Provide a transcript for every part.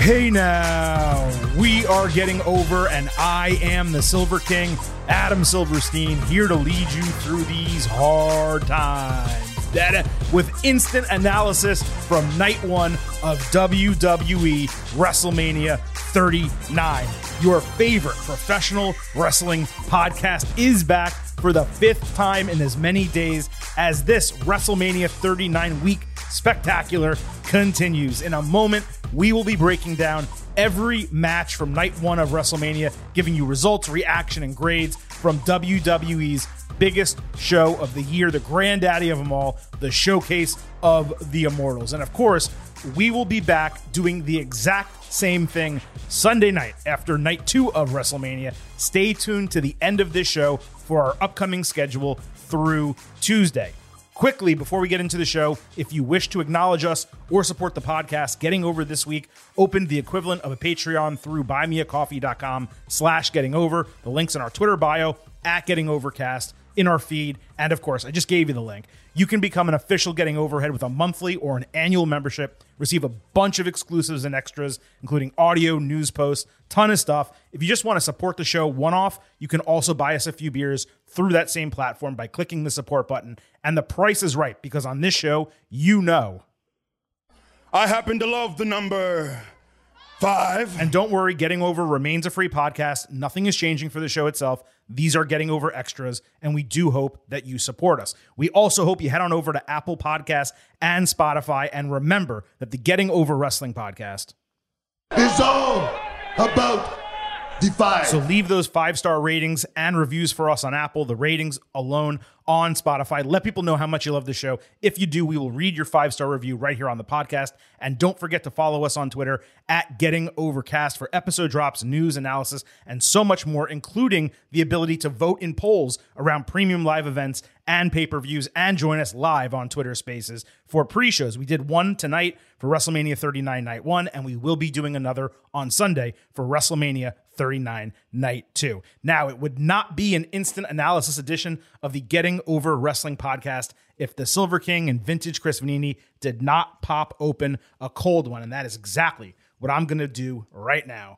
Hey now, we are getting over, and I am the Silver King, Adam Silverstein, here to lead you through these hard times. With instant analysis from night one of WWE WrestleMania 39. Your favorite professional wrestling podcast is back for the fifth time in as many days as this WrestleMania 39 week spectacular continues. In a moment, we will be breaking down every match from night one of WrestleMania, giving you results, reaction, and grades from WWE's biggest show of the year, the granddaddy of them all, the showcase of the immortals. And of course, we will be back doing the exact same thing Sunday night after night two of WrestleMania. Stay tuned to the end of this show for our upcoming schedule through Tuesday. Quickly, before we get into the show, if you wish to acknowledge us or support the podcast, Getting Over this week opened the equivalent of a Patreon through buymeacoffee.com slash getting over. The link's in our Twitter bio at Getting Overcast in our feed. And of course, I just gave you the link. You can become an official Getting Overhead with a monthly or an annual membership, receive a bunch of exclusives and extras, including audio, news posts, ton of stuff. If you just want to support the show one off, you can also buy us a few beers through that same platform by clicking the support button. And the price is right because on this show, you know. I happen to love the number five. And don't worry, Getting Over remains a free podcast. Nothing is changing for the show itself. These are Getting Over extras, and we do hope that you support us. We also hope you head on over to Apple Podcasts and Spotify. And remember that the Getting Over Wrestling podcast is all about five. So leave those five star ratings and reviews for us on Apple. The ratings alone on Spotify. Let people know how much you love the show. If you do, we will read your five star review right here on the podcast. And don't forget to follow us on Twitter at Getting Overcast for episode drops, news, analysis, and so much more, including the ability to vote in polls around premium live events and pay per views, and join us live on Twitter Spaces for pre shows. We did one tonight for WrestleMania 39 Night 1, and we will be doing another on Sunday for WrestleMania 39 Night 2. Now, it would not be an instant analysis edition of the Getting Over Wrestling podcast if the Silver King and vintage Chris Vannini did not pop open a cold one. And that is exactly what I'm going to do right now.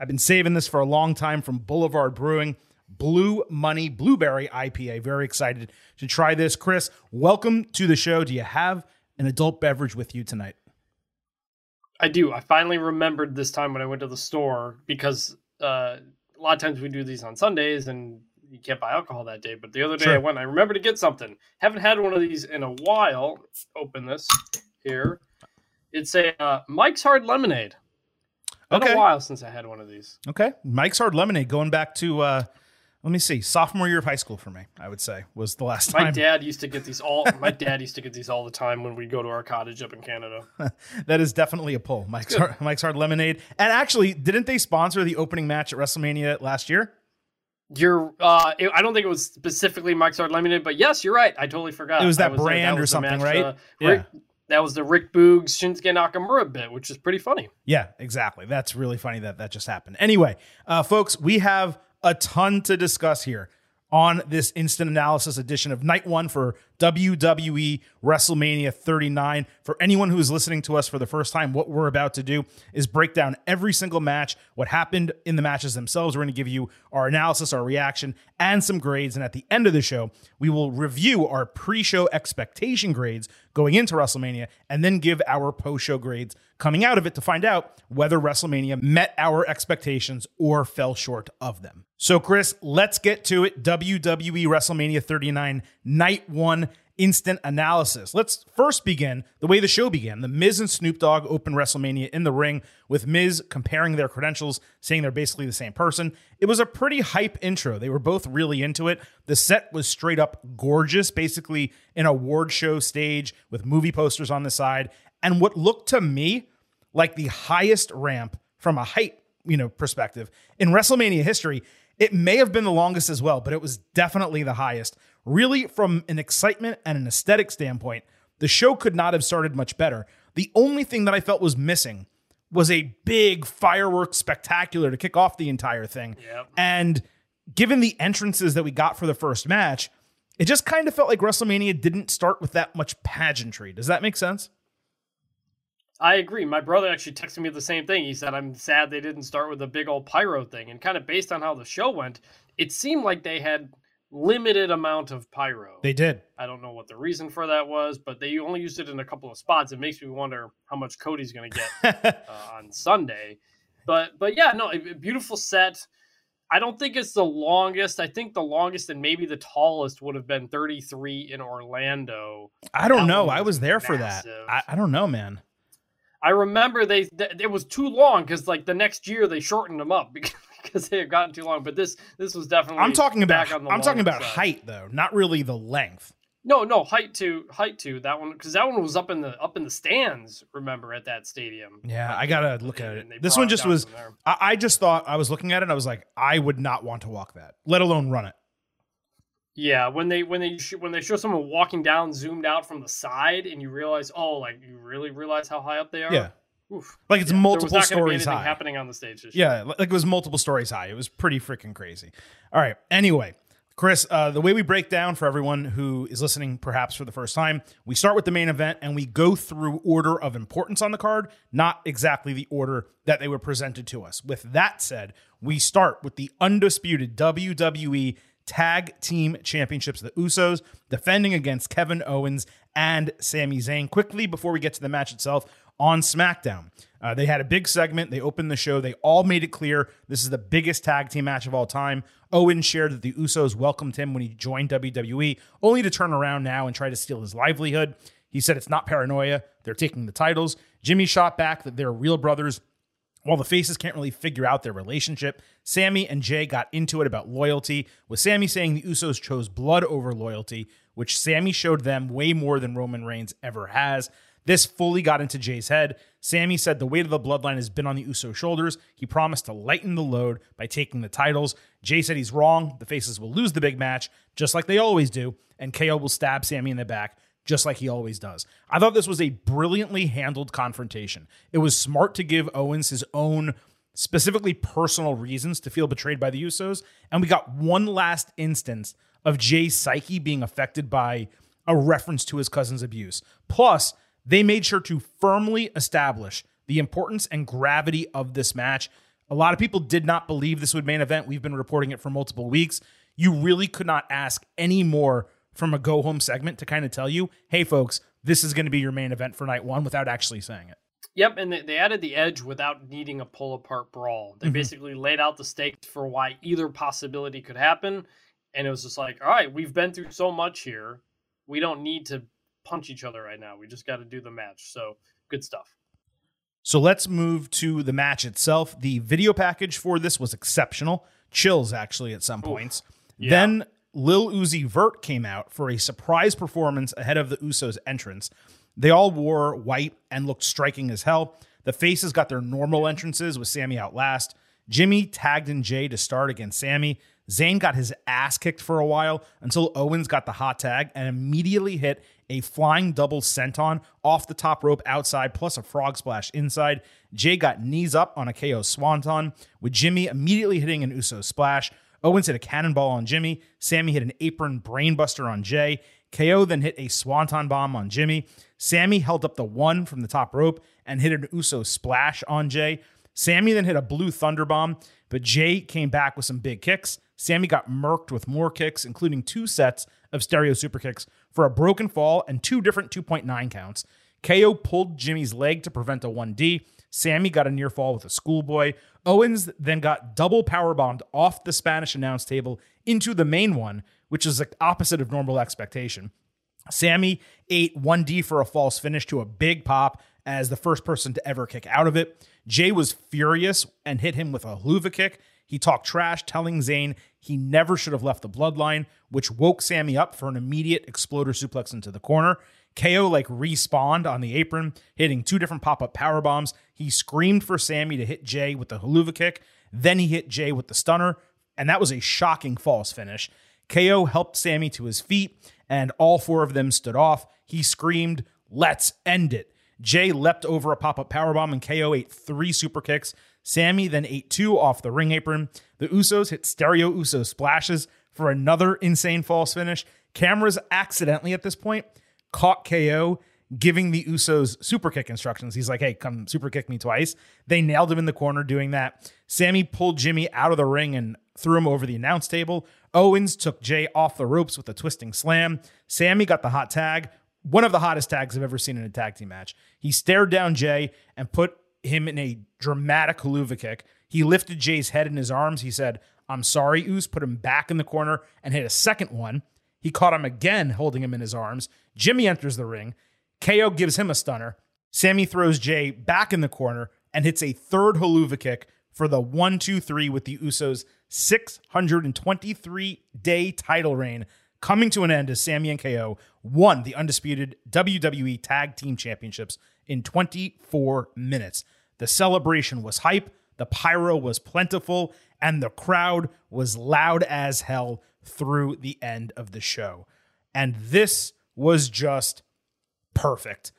I've been saving this for a long time from Boulevard Brewing. Blue Money Blueberry IPA. Very excited to try this. Chris, welcome to the show. Do you have an adult beverage with you tonight? I do. I finally remembered this time when I went to the store because uh, a lot of times we do these on Sundays and you can't buy alcohol that day. But the other day Sure. I went, I remembered to get something. Haven't had one of these in a while. Open this here. It's a uh, Mike's Hard Lemonade. Been Okay. a while since I had one of these. Okay. Mike's Hard Lemonade going back to, uh, let me see, sophomore year of high school for me, I would say, was the last time. My time. dad used to get these all. my dad used to get these all the time when we go to our cottage up in Canada. that is definitely a pull. Mike's Hard, Mike's Hard Lemonade. And actually, didn't they sponsor the opening match at WrestleMania last year? You're. Uh, it- I don't think it was specifically Mike's Hard Lemonade, but yes, you're right. I totally forgot. It was that there. brand or was the something, match, right? uh, Yeah. Rick- that was the Rick Boogs Shinsuke Nakamura bit, which is pretty funny. Yeah, exactly. That's really funny that that just happened. Anyway, uh, folks, we have a ton to discuss here on this instant analysis edition of night one for WWE WrestleMania 39. For anyone who is listening to us for the first time, what we're about to do is break down every single match, what happened in the matches themselves. We're going to give you our analysis, our reaction, and some grades. And at the end of the show, we will review our pre show expectation grades going into WrestleMania and then give our post show grades coming out of it to find out whether WrestleMania met our expectations or fell short of them. So, Chris, let's get to it. WWE WrestleMania 39, night one instant analysis. Let's first begin the way the show began. The Miz and Snoop Dogg opened WrestleMania in the ring with Miz comparing their credentials, saying they're basically the same person. It was a pretty hype intro. They were both really into it. The set was straight up gorgeous, basically an award show stage with movie posters on the side. And what looked to me like the highest ramp from a height, you know, perspective in WrestleMania history. It may have been the longest as well, but it was definitely the highest. Really, from an excitement and an aesthetic standpoint, the show could not have started much better. The only thing that I felt was missing was a big fireworks spectacular to kick off the entire thing. Yep. And given the entrances that we got for the first match, it just kind of felt like WrestleMania didn't start with that much pageantry. Does that make sense? I agree. My brother actually texted me the same thing. He said, I'm sad they didn't start with a big old pyro thing. And kind of based on how the show went, it seemed like they had limited amount of pyro. They did. I don't know what the reason for that was, but they only used it in a couple of spots. It makes me wonder how much Cody's going to get uh, on Sunday. But but yeah, no, a beautiful set. I don't think it's the longest. I think the longest and maybe the tallest would have been 33 in Orlando. I don't That know. I was there for that. I, I don't know, man. I remember they th- it was too long because like the next year they shortened them up because, because they had gotten too long. But this this was definitely I'm talking about back on the I'm talking about side. height though, not really the length. No, no height to height to that one because that one was up in the up in the stands. Remember at that stadium. Yeah, I gotta look at it. This one just was. I, I just thought I was looking at it. and I was like, I would not want to walk that, let alone run it. Yeah, when they when they sh- when they show someone walking down zoomed out from the side and you realize oh like you really realize how high up they are. Yeah, Oof. like it's Yeah, multiple there was not gonna be stories high. happening on the stage. Yeah, like it was multiple stories high. It was pretty freaking crazy. All right. Anyway, Chris, uh, the way we break down for everyone who is listening, perhaps for the first time, we start with the main event and we go through order of importance on the card, not exactly the order that they were presented to us. With that said, we start with the undisputed WWE Tag Team Championships, the Usos, defending against Kevin Owens and Sami Zayn. Quickly, before we get to the match itself, on SmackDown. Uh, they had a big segment. They opened the show. They all made it clear this is the biggest tag team match of all time. Owen shared that the Usos welcomed him when he joined WWE, only to turn around now and try to steal his livelihood. He said it's not paranoia. They're taking the titles. Jimmy shot back that they're real brothers. While the faces can't really figure out their relationship, Sami and Jey got into it about loyalty, with Sami saying the Usos chose blood over loyalty, which Sami showed them way more than Roman Reigns ever has. This fully got into Jey's head. Sami said the weight of the bloodline has been on the Usos' shoulders. He promised to lighten the load by taking the titles. Jey said he's wrong. The faces will lose the big match, just like they always do, and KO will stab Sami in the back just like he always does. I thought this was a brilliantly handled confrontation. It was smart to give Owens his own specifically personal reasons to feel betrayed by the Usos, and we got one last instance of Jey's psyche being affected by a reference to his cousin's abuse. Plus, they made sure to firmly establish the importance and gravity of this match. A lot of people did not believe this would main event. We've been reporting it for multiple weeks. You really could not ask any more from a go home segment to kind of tell you, hey, folks, this is going to be your main event for night one without actually saying it. Yep, and they, they added the edge without needing a pull apart brawl. They Mhm. basically laid out the stakes for why either possibility could happen, and it was just like, all right, we've been through so much here, we don't need to punch each other right now. We just got to do the match. So good stuff. So let's move to the match itself. The video package for this was exceptional. Chills, actually, at some points. Yeah. Then Lil Uzi Vert came out for a surprise performance ahead of the Usos' entrance. They all wore white and looked striking as hell. The faces got their normal entrances with Sami out last. Jimmy tagged in Jey to start against Sami. Zayn got his ass kicked for a while until Owens got the hot tag and immediately hit a flying double senton off the top rope outside, plus a frog splash inside. Jey got knees up on a KO swanton, with Jimmy immediately hitting an Uso splash. Owens hit a cannonball on Jimmy. Sami hit an apron brainbuster on Jey. KO then hit a swanton bomb on Jimmy. Sami held up the one from the top rope and hit an Uso splash on Jey. Sami then hit a blue thunder bomb, but Jey came back with some big kicks. Sami got murked with more kicks, including two sets of stereo super kicks for a broken fall and two different 2.9 counts. KO pulled Jimmy's leg to prevent a 1D. Sami got a near fall with a schoolboy. Owens then got double powerbombed off the Spanish announce table into the main one, which is the opposite of normal expectation. Sami ate 1D for a false finish to a big pop as the first person to ever kick out of it. Jey was furious and hit him with a hoover kick. He talked trash, telling Zayn he never should have left the bloodline, which woke Sami up for an immediate exploder suplex into the corner. KO like respawned on the apron, hitting two different pop-up power bombs. He screamed for Sami to hit Jey with the Helluva kick. Then he hit Jey with the stunner, and that was a shocking false finish. KO helped Sami to his feet, and all four of them stood off. He screamed, Let's end it. Jey leapt over a pop up powerbomb, and KO ate three super kicks. Sammy then ate two off the ring apron. The Usos hit stereo Uso splashes for another insane false finish. Cameras accidentally at this point caught KO giving the Usos super kick instructions. He's like, hey, come super kick me twice. They nailed him in the corner doing that. Sami pulled Jimmy out of the ring and threw him over the announce table. Owens took Jey off the ropes with a twisting slam. Sami got the hot tag, one of the hottest tags I've ever seen in a tag team match. He stared down Jey and put him in a dramatic Helluva kick. He lifted Jey's head in his arms. He said, I'm sorry, Uce, put him back in the corner and hit a second one. He caught him again, holding him in his arms. Jimmy enters the ring. KO gives him a stunner. Sami throws Jey back in the corner and hits a third Helluva kick for the 1 2 3 with the Usos' 623 day title reign coming to an end as Sami and KO won the undisputed WWE Tag Team Championships in 24 minutes. The celebration was hype, the pyro was plentiful, and the crowd was loud as hell through the end of the show. And this was just perfect.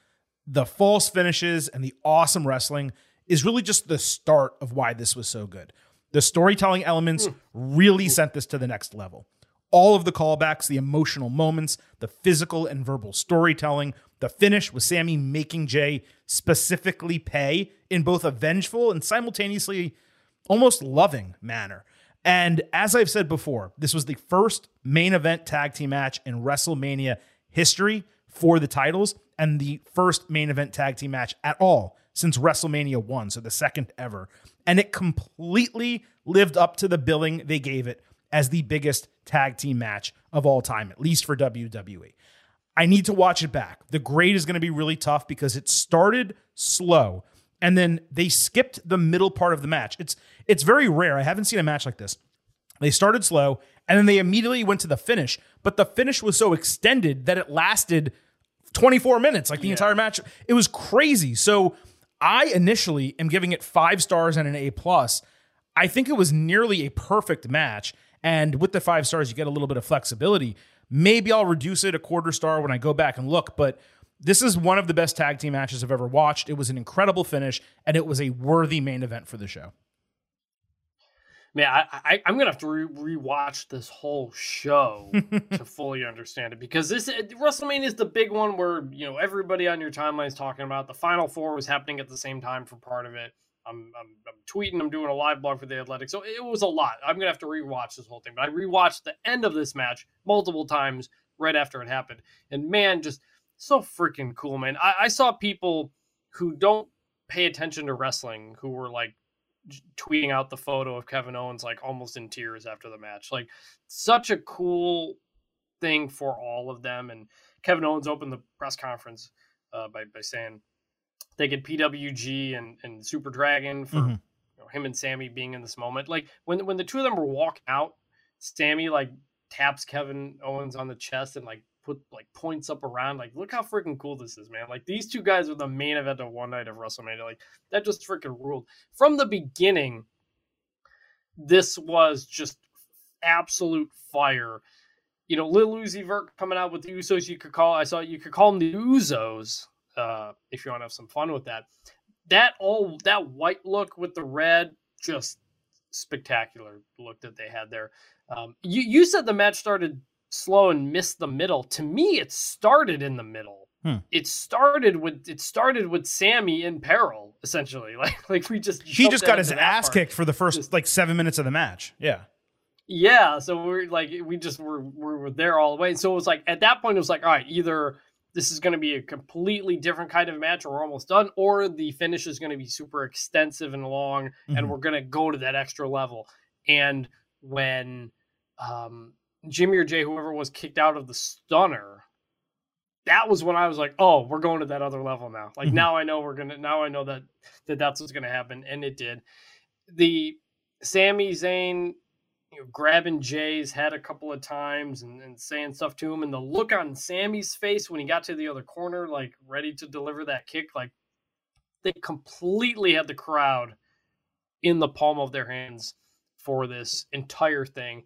The false finishes and the awesome wrestling is really just the start of why this was so good. The storytelling elements really sent this to the next level. All of the callbacks, the emotional moments, the physical and verbal storytelling, the finish with Sami making Jey specifically pay in both a vengeful and simultaneously almost loving manner. And as I've said before, this was the first main event tag team match in WrestleMania history for the titles and the first main event tag team match at all since WrestleMania 1, so the second ever. And it completely lived up to the billing they gave it as the biggest tag team match of all time, at least for WWE. I need to watch it back. The grade is going to be really tough because it started slow and then they skipped the middle part of the match. It's it's very rare. I haven't seen a match like this. They started slow and then they immediately went to the finish, but the finish was so extended that it lasted 24 minutes, like the yeah. entire match. It was crazy. So I initially am giving it five stars and an A plus. I think it was nearly a perfect match. And with the five stars, you get a little bit of flexibility. Maybe I'll reduce it a quarter star when I go back and look, but this is one of the best tag team matches I've ever watched. It was an incredible finish, and it was a worthy main event for the show. Man, I, I am gonna have to re- rewatch this whole show to fully understand it because this WrestleMania is the big one where you know everybody on your timeline is talking about. The Final Four was happening at the same time for part of it. I'm, I'm, I'm tweeting. I'm doing a live blog for the Athletic, so it was a lot. I'm gonna have to rewatch this whole thing. But I rewatched the end of this match multiple times right after it happened, and man, just so freaking cool, man. I, I saw people who don't pay attention to wrestling who were like tweeting out the photo of Kevin Owens like almost in tears after the match. Like such a cool thing for all of them. And Kevin Owens opened the press conference uh, by by saying they get PWG and and Super Dragon for mm-hmm. you know, him and Sami being in this moment. Like when when the two of them were walking out, Sami like taps Kevin Owens on the chest and like put like points up around. Like, look how freaking cool this is, man. Like these two guys are the main event of one night of WrestleMania. Like that just freaking ruled. From the beginning, this was just absolute fire. You know, Lil Uzi Vert coming out with the Usos. You could call. I saw you could call them the Usos uh, if you want to have some fun with that. That all that white look with the red, just spectacular look that they had there. Um, you you said the match started slow and missed the middle. To me, it started in the middle. Hmm. It started with it started with Sami in peril, essentially. Like like we just he just got his ass part. kicked for the first just, like seven minutes of the match. Yeah. Yeah, so we're like we just were we were there all the way. So it was like at that point it was like, all right, either this is going to be a completely different kind of match or we're almost done, or the finish is going to be super extensive and long, mm-hmm. and we're going to go to that extra level. And when um, Jimmy or Jey, whoever was kicked out of the stunner, that was when I was like, oh, we're going to that other level now. Like mm-hmm. now I know we're gonna now I know that that that's what's gonna happen, and it did. The Sami Zayn you know, grabbing Jey's head a couple of times and, and saying stuff to him, and the look on Sami's face when he got to the other corner, like ready to deliver that kick, like they completely had the crowd in the palm of their hands for this entire thing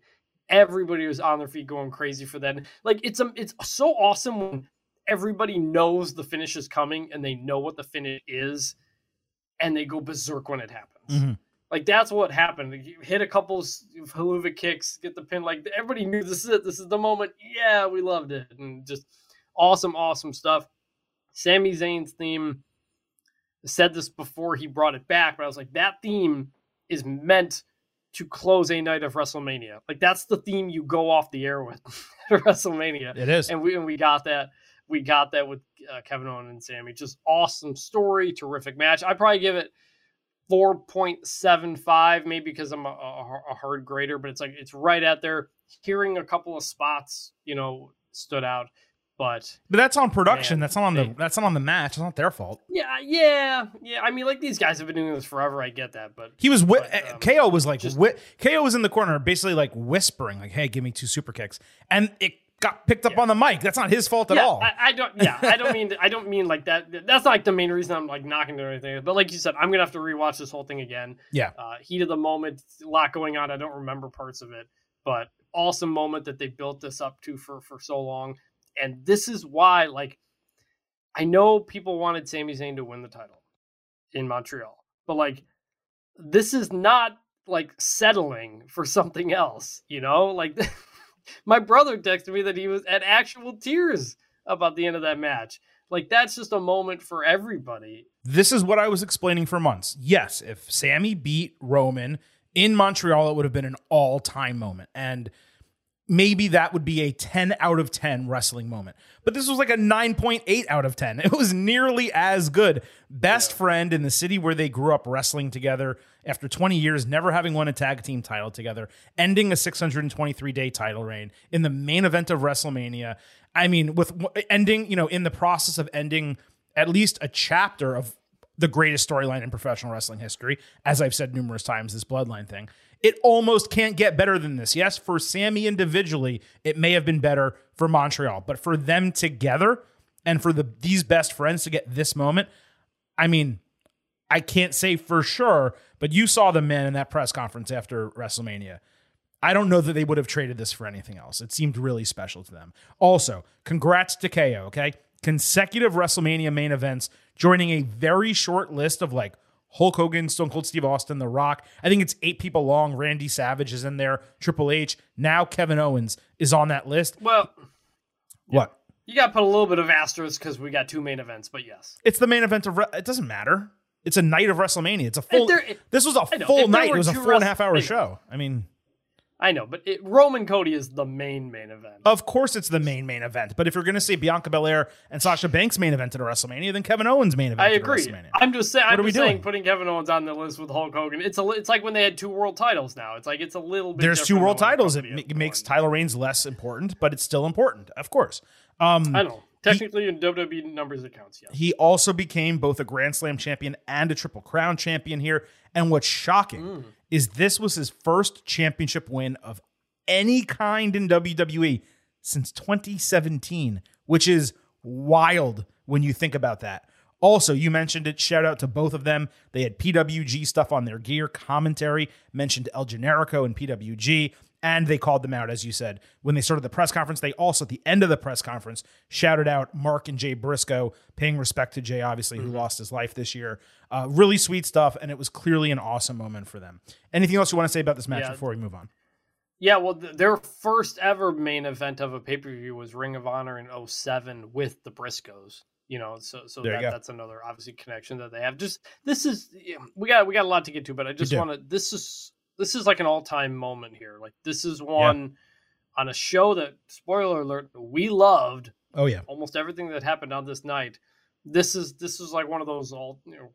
everybody was on their feet going crazy for that. Like it's a, it's so awesome when everybody knows the finish is coming and they know what the finish is, and they go berserk when it happens. Mm-hmm. Like that's what happened. You hit a couple Helluva kicks, get the pin. Like everybody knew this is it. This is the moment. Yeah, we loved it, and just awesome, awesome stuff. Sami Zayn's theme. I said this before he brought it back, but I was like, that theme is meant to close a night of WrestleMania. Like that's the theme you go off the air with WrestleMania. It is, and we and we got that. We got that with uh, Kevin Owens and Sami. Just awesome story, terrific match. I probably give it four point seven five, maybe because I'm a, a, a hard grader, but it's like it's right out there. Hearing a couple of spots, you know, stood out. But but that's on production. Man, that's not on the they- that's not on the match. It's not their fault. yeah, yeah, yeah. I mean, like these guys have been doing this forever. I get that, but He was But, um, KO was like just- whi- KO was in the corner, basically like whispering, like, "Hey, give me two super kicks," and it got picked up Yeah. on the mic. That's not his fault at yeah, all. I, I don't. Yeah, I don't mean. I don't mean like that. That's not like the main reason I'm like knocking it or anything. But like you said, I'm gonna have to rewatch this whole thing again. yeah, Uh, heat of the moment, a lot going on. I don't remember parts of it, but awesome moment that they built this up to for for so long. And this is why, like, I know people wanted Sami Zayn to win the title in Montreal, but like, this is not like settling for something else. You know, like my brother texted me that he was at actual tears about the end of that match. Like, that's just a moment for everybody. this is what I was explaining for months. Yes, if Sami beat Roman in Montreal, it would have been an all time moment, and maybe that would be a 10 out of 10 wrestling moment. But this was like a 9.8 out of 10. It was nearly as good. Best friend in the city where they grew up wrestling together after 20 years, never having won a tag team title together, ending a 623 day title reign in the main event of WrestleMania. I mean, with ending, you know, in the process of ending at least a chapter of the greatest storyline in professional wrestling history, as I've said numerous times, this bloodline thing. It almost can't get better than this. Yes, for Sami individually, it may have been better for Montreal, but for them together and for the these best friends to get this moment, I mean, I can't say for sure, but you saw the men in that press conference after WrestleMania. I don't know that they would have traded this for anything else. It seemed really special to them. Also, congrats to KO, okay? Consecutive WrestleMania main events, joining a very short list of like Hulk Hogan, Stone Cold Steve Austin, The Rock. I think it's eight people long. Randy Savage is in there, Triple H. Now Kevin Owens is on that list. Well, What? you got to put a little bit of asterisk because we got two main events, but yes. It's the main event of. Re- it doesn't matter. It's a night of WrestleMania. It's a full. there- this was a full night. It was a four and a half hour show. I mean, I know, but it, Roman Cody is the main main event. Of course, it's the main main event. But if you're going to say Bianca Belair and Sasha Banks main event at a WrestleMania, then Kevin Owens main event. I at agree. WrestleMania. I'm just saying. What I'm just saying, doing? putting Kevin Owens on the list with Hulk Hogan. It's a. It's like when they had two world titles. Now it's like it's a little bit. There's two world titles. It ma- makes Tyler reigns less important, but it's still important, of course. Um, I know. Technically, in WWE numbers, it counts. Yes. he also became both a Grand Slam champion and a Triple Crown champion here. And what's shocking Mm. is this was his first championship win of any kind in WWE since 2017, which is wild when you think about that. Also, you mentioned it. Shout out to both of them. They had PWG stuff on their gear, commentary, mentioned El Generico and PWG, and they called them out, as you said. When they started the press conference, they also, at the end of the press conference, shouted out Mark and Jay Briscoe, paying respect to Jay, obviously, who lost his life this year. Uh, really sweet stuff, and it was clearly an awesome moment for them. Anything else you want to say about this match Yeah. before we move on? Yeah, well, th- their first ever main event of a pay per view was Ring of Honor in 07 with the Briscoes. You know, so so that, that's another obviously connection that they have. Just this is we got we got a lot to get to, but I just want to. This is this is like an all time moment here. Like this is one on a show that spoiler alert we loved Oh, yeah. almost everything that happened on this night. This is this is like one of those all you know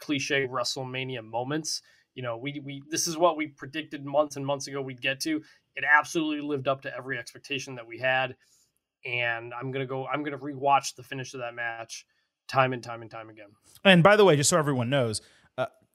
cliche WrestleMania moments. You know, we we this is what we predicted months and months ago we'd get to. It absolutely lived up to every expectation that we had. And I'm gonna go. I'm gonna rewatch the finish of that match time and time and time again. And by the way, just so everyone knows,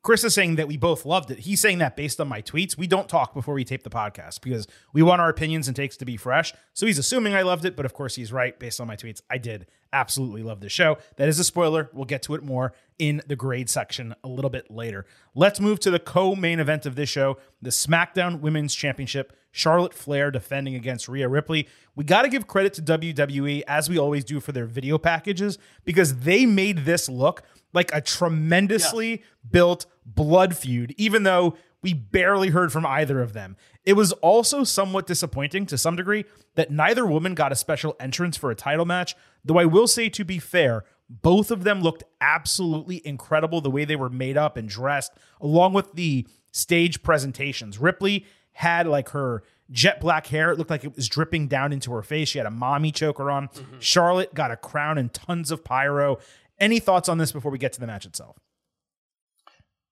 Chris is saying that we both loved it. He's saying that based on my tweets. We don't talk before we tape the podcast because we want our opinions and takes to be fresh. So he's assuming I loved it, but of course he's right based on my tweets. I did absolutely love this show. That is a spoiler. We'll get to it more in the grade section a little bit later. Let's move to the co-main event of this show, the SmackDown Women's Championship. Charlotte Flair defending against Rhea Ripley. We got to give credit to WWE as we always do for their video packages because they made this look like a tremendously built blood feud, even though we barely heard from either of them. It was also somewhat disappointing to some degree that neither woman got a special entrance for a title match, though I will say, to be fair, Both of them looked absolutely incredible the way they were made up and dressed, along with the stage presentations. Ripley had like her jet black hair. It looked like it was dripping down into her face. She had a Mami choker on. Mm-hmm. Charlotte got a crown and tons of pyro. Any thoughts on this before we get to the match itself?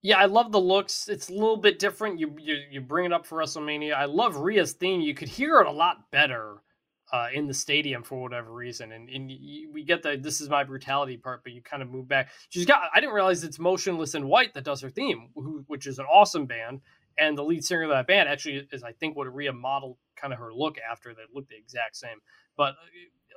Yeah, I love the looks. It's a little bit different. You you, you bring it up for WrestleMania. I love Rhea's theme. You could hear it a lot better uh, in the stadium for whatever reason. And, and you, we get the this is my brutality part, but you kind of move back. She's got. I didn't realize it's Motionless in White that does her theme, who, which is an awesome band. And the lead singer of that band actually is, I think, what Rhea modeled kind of her look after. That looked the exact same. But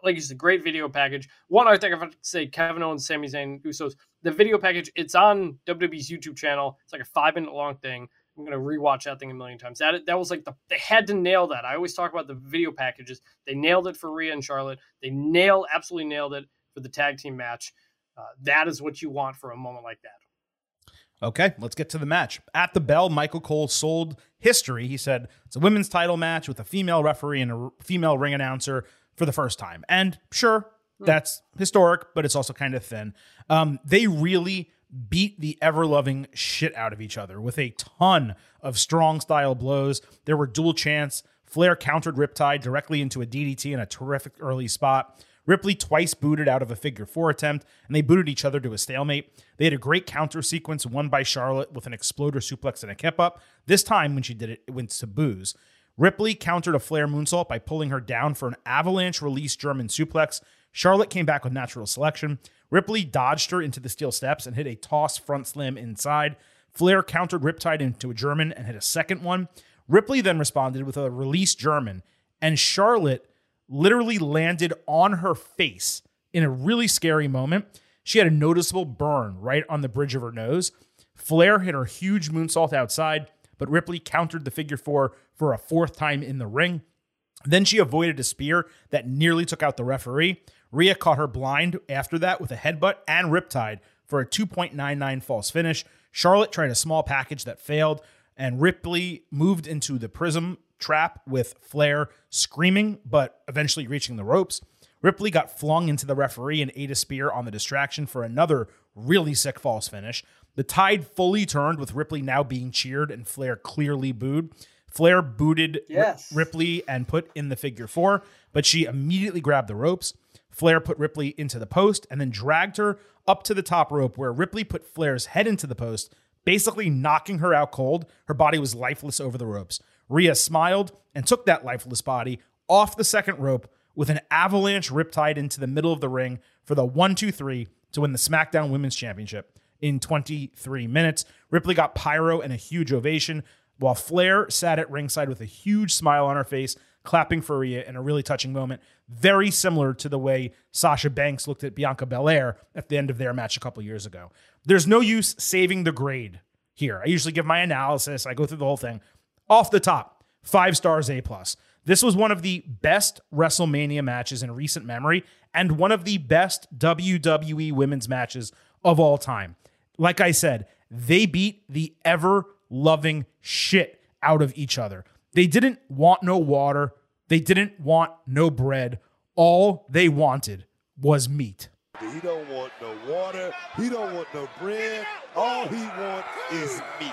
like it's a great video package. One, I think I have to say Kevin Owens, Sami Zayn, Usos. The video package, it's on WWE's YouTube channel. It's like a five minute long thing. I'm gonna rewatch that thing a million times. That that was like the they had to nail that. I always talk about the video packages. They nailed it for Rhea and Charlotte. They nail absolutely nailed it for the tag team match. Uh, that is what you want for a moment like that. Okay, let's get to the match. At the bell, Michael Cole sold history. He said it's a women's title match with a female referee and a female ring announcer for the first time. And sure, hmm. that's historic, but it's also kind of thin. Um, they really beat the ever loving shit out of each other with a ton of strong style blows. There were dual chants. Flair countered Riptide directly into a DDT in a terrific early spot. Ripley twice booted out of a figure four attempt, and they booted each other to a stalemate. They had a great counter sequence won by Charlotte with an exploder suplex and a kip up. This time, when she did it, it went to boos. Ripley countered a Flair moonsault by pulling her down for an avalanche release German suplex. Charlotte came back with natural selection. Ripley dodged her into the steel steps and hit a toss front slam inside. Flair countered Riptide into a German and hit a second one. Ripley then responded with a release German, and Charlotte literally landed on her face in a really scary moment. She had a noticeable burn right on the bridge of her nose. Flair hit her huge moonsault outside but Ripley countered the figure four for a fourth time in the ring. Then she avoided a spear that nearly took out the referee. Rhea caught her blind after that with a headbutt and riptide for a 2.99 false finish. Charlotte tried a small package that failed, and Ripley moved into the prism trap with Flair screaming, but eventually reaching the ropes. Ripley got flung into the referee and ate a spear on the distraction for another really sick false finish. The tide fully turned with Ripley now being cheered and Flair clearly booed. Flair booted yes. Ripley and put in the figure four, but she immediately grabbed the ropes. Flair put Ripley into the post and then dragged her up to the top rope where Ripley put Flair's head into the post, basically knocking her out cold. Her body was lifeless over the ropes. Rhea smiled and took that lifeless body off the second rope with an avalanche riptide into the middle of the ring for the 1 2 3 to win the SmackDown Women's Championship in 23 minutes. Ripley got pyro and a huge ovation, while Flair sat at ringside with a huge smile on her face, clapping for Rhea in a really touching moment. Very similar to the way Sasha Banks looked at Bianca Belair at the end of their match a couple years ago. There's no use saving the grade here. I usually give my analysis, I go through the whole thing. Off the top, five stars A plus. This was one of the best WrestleMania matches in recent memory and one of the best WWE women's matches of all time like I said, they beat the ever loving shit out of each other. They didn't want no water, they didn't want no bread. All they wanted was meat. He don't want no water, he don't want no bread. All he wants is meat.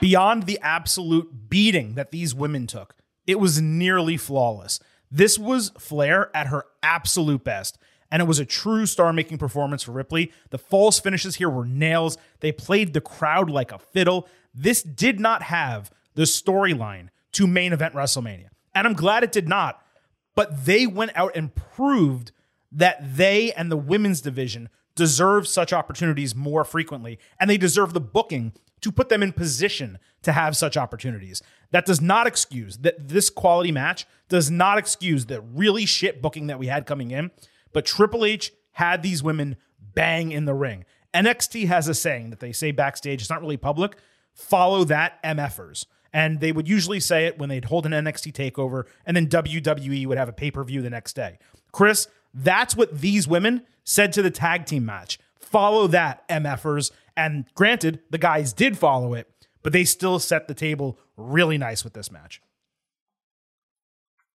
Beyond the absolute beating that these women took, it was nearly flawless. This was Flair at her absolute best and it was a true star making performance for Ripley. The false finishes here were nails. They played the crowd like a fiddle. This did not have the storyline to main event WrestleMania. And I'm glad it did not, but they went out and proved that they and the women's division deserve such opportunities more frequently, and they deserve the booking to put them in position to have such opportunities. That does not excuse that this quality match does not excuse the really shit booking that we had coming in. But Triple H had these women bang in the ring. NXT has a saying that they say backstage, it's not really public, follow that MFers. And they would usually say it when they'd hold an NXT takeover, and then WWE would have a pay per view the next day. Chris, that's what these women said to the tag team match. Follow that, MFers. And granted, the guys did follow it, but they still set the table really nice with this match.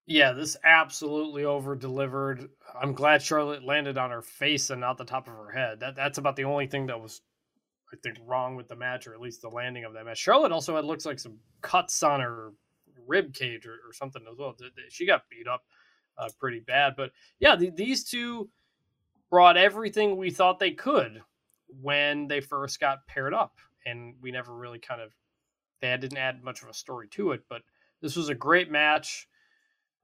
Yeah, this absolutely over delivered. I'm glad Charlotte landed on her face and not the top of her head. That that's about the only thing that was I think wrong with the match, or at least the landing of that match. Charlotte also had looks like some cuts on her rib cage or, or something as well. She got beat up uh, pretty bad, but yeah, the, these two brought everything we thought they could when they first got paired up, and we never really kind of they didn't add much of a story to it, but this was a great match.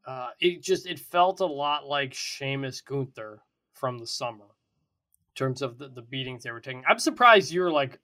Uh, it just it felt a lot like Sheamus Gunther from the summer terms of the, the beatings they were taking. I'm surprised you're like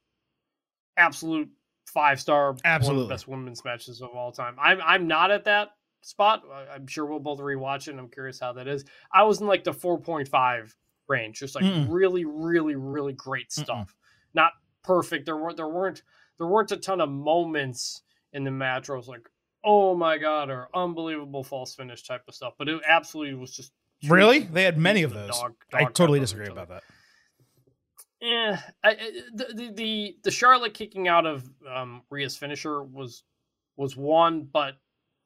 absolute five star, absolutely best women's matches of all time. I'm I'm not at that spot. I'm sure we'll both rewatch it. I'm curious how that is. I was in like the 4.5 range, just like Mm-mm. really, really, really great stuff. Mm-mm. Not perfect. There weren't there weren't there weren't a ton of moments in the match where I was like, oh my god, or unbelievable false finish type of stuff. But it absolutely was just really. They had many of those. Dog, dog I totally disagree about that. Yeah, I, the, the the Charlotte kicking out of um, Rhea's finisher was was one, but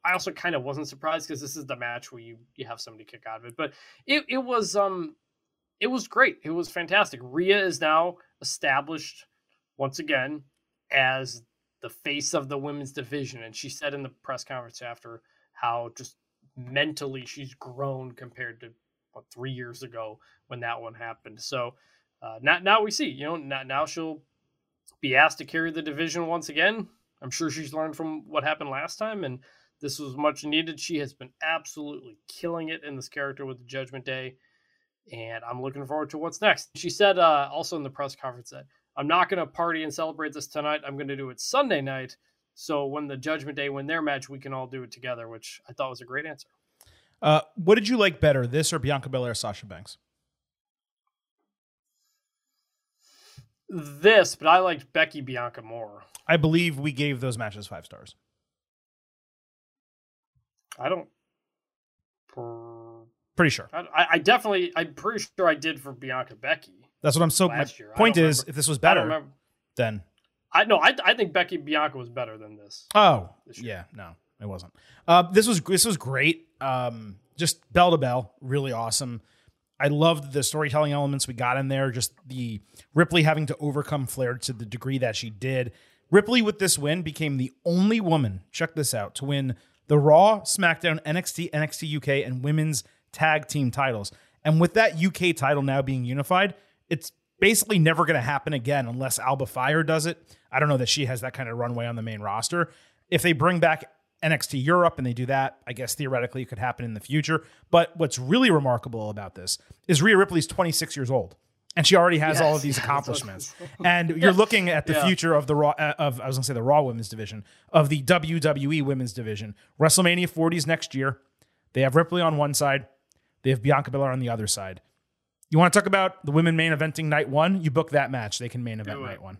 I also kind of wasn't surprised because this is the match where you you have somebody kick out of it. But it it was um it was great. It was fantastic. Rhea is now established once again as the face of the women's division, and she said in the press conference after how just mentally she's grown compared to what three years ago when that one happened. So uh, now, now we see, you know, now, now she'll be asked to carry the division once again. I'm sure she's learned from what happened last time, and this was much needed. She has been absolutely killing it in this character with the Judgment Day, and I'm looking forward to what's next. She said uh, also in the press conference that I'm not going to party and celebrate this tonight. I'm going to do it Sunday night. So when the Judgment Day win their match, we can all do it together, which I thought was a great answer. Uh, what did you like better, this or Bianca Belair, Sasha Banks? This, but I liked Becky Bianca more. I believe we gave those matches five stars. I don't. Pretty sure. I, I, definitely. I'm pretty sure I did for Bianca Becky. That's what I'm so. My year. point is, remember. if this was better, then I no. I I think Becky Bianca was better than this. Oh this yeah, no, it wasn't. Uh, this was this was great. Um, just bell to bell, really awesome. I loved the storytelling elements we got in there. Just the Ripley having to overcome Flair to the degree that she did. Ripley, with this win, became the only woman, check this out, to win the Raw, SmackDown, NXT, NXT UK, and women's tag team titles. And with that UK title now being unified, it's basically never going to happen again unless Alba Fyre does it. I don't know that she has that kind of runway on the main roster. If they bring back NXT Europe and they do that, I guess theoretically it could happen in the future. But what's really remarkable about this is Rhea Ripley's 26 years old and she already has yes, all of these accomplishments. and you're looking at the yeah. future of the Raw uh, of I was going to say the Raw Women's division of the WWE Women's division. WrestleMania 40s next year. They have Ripley on one side, they have Bianca Belair on the other side. You want to talk about the women main eventing night one? You book that match. They can main event night one.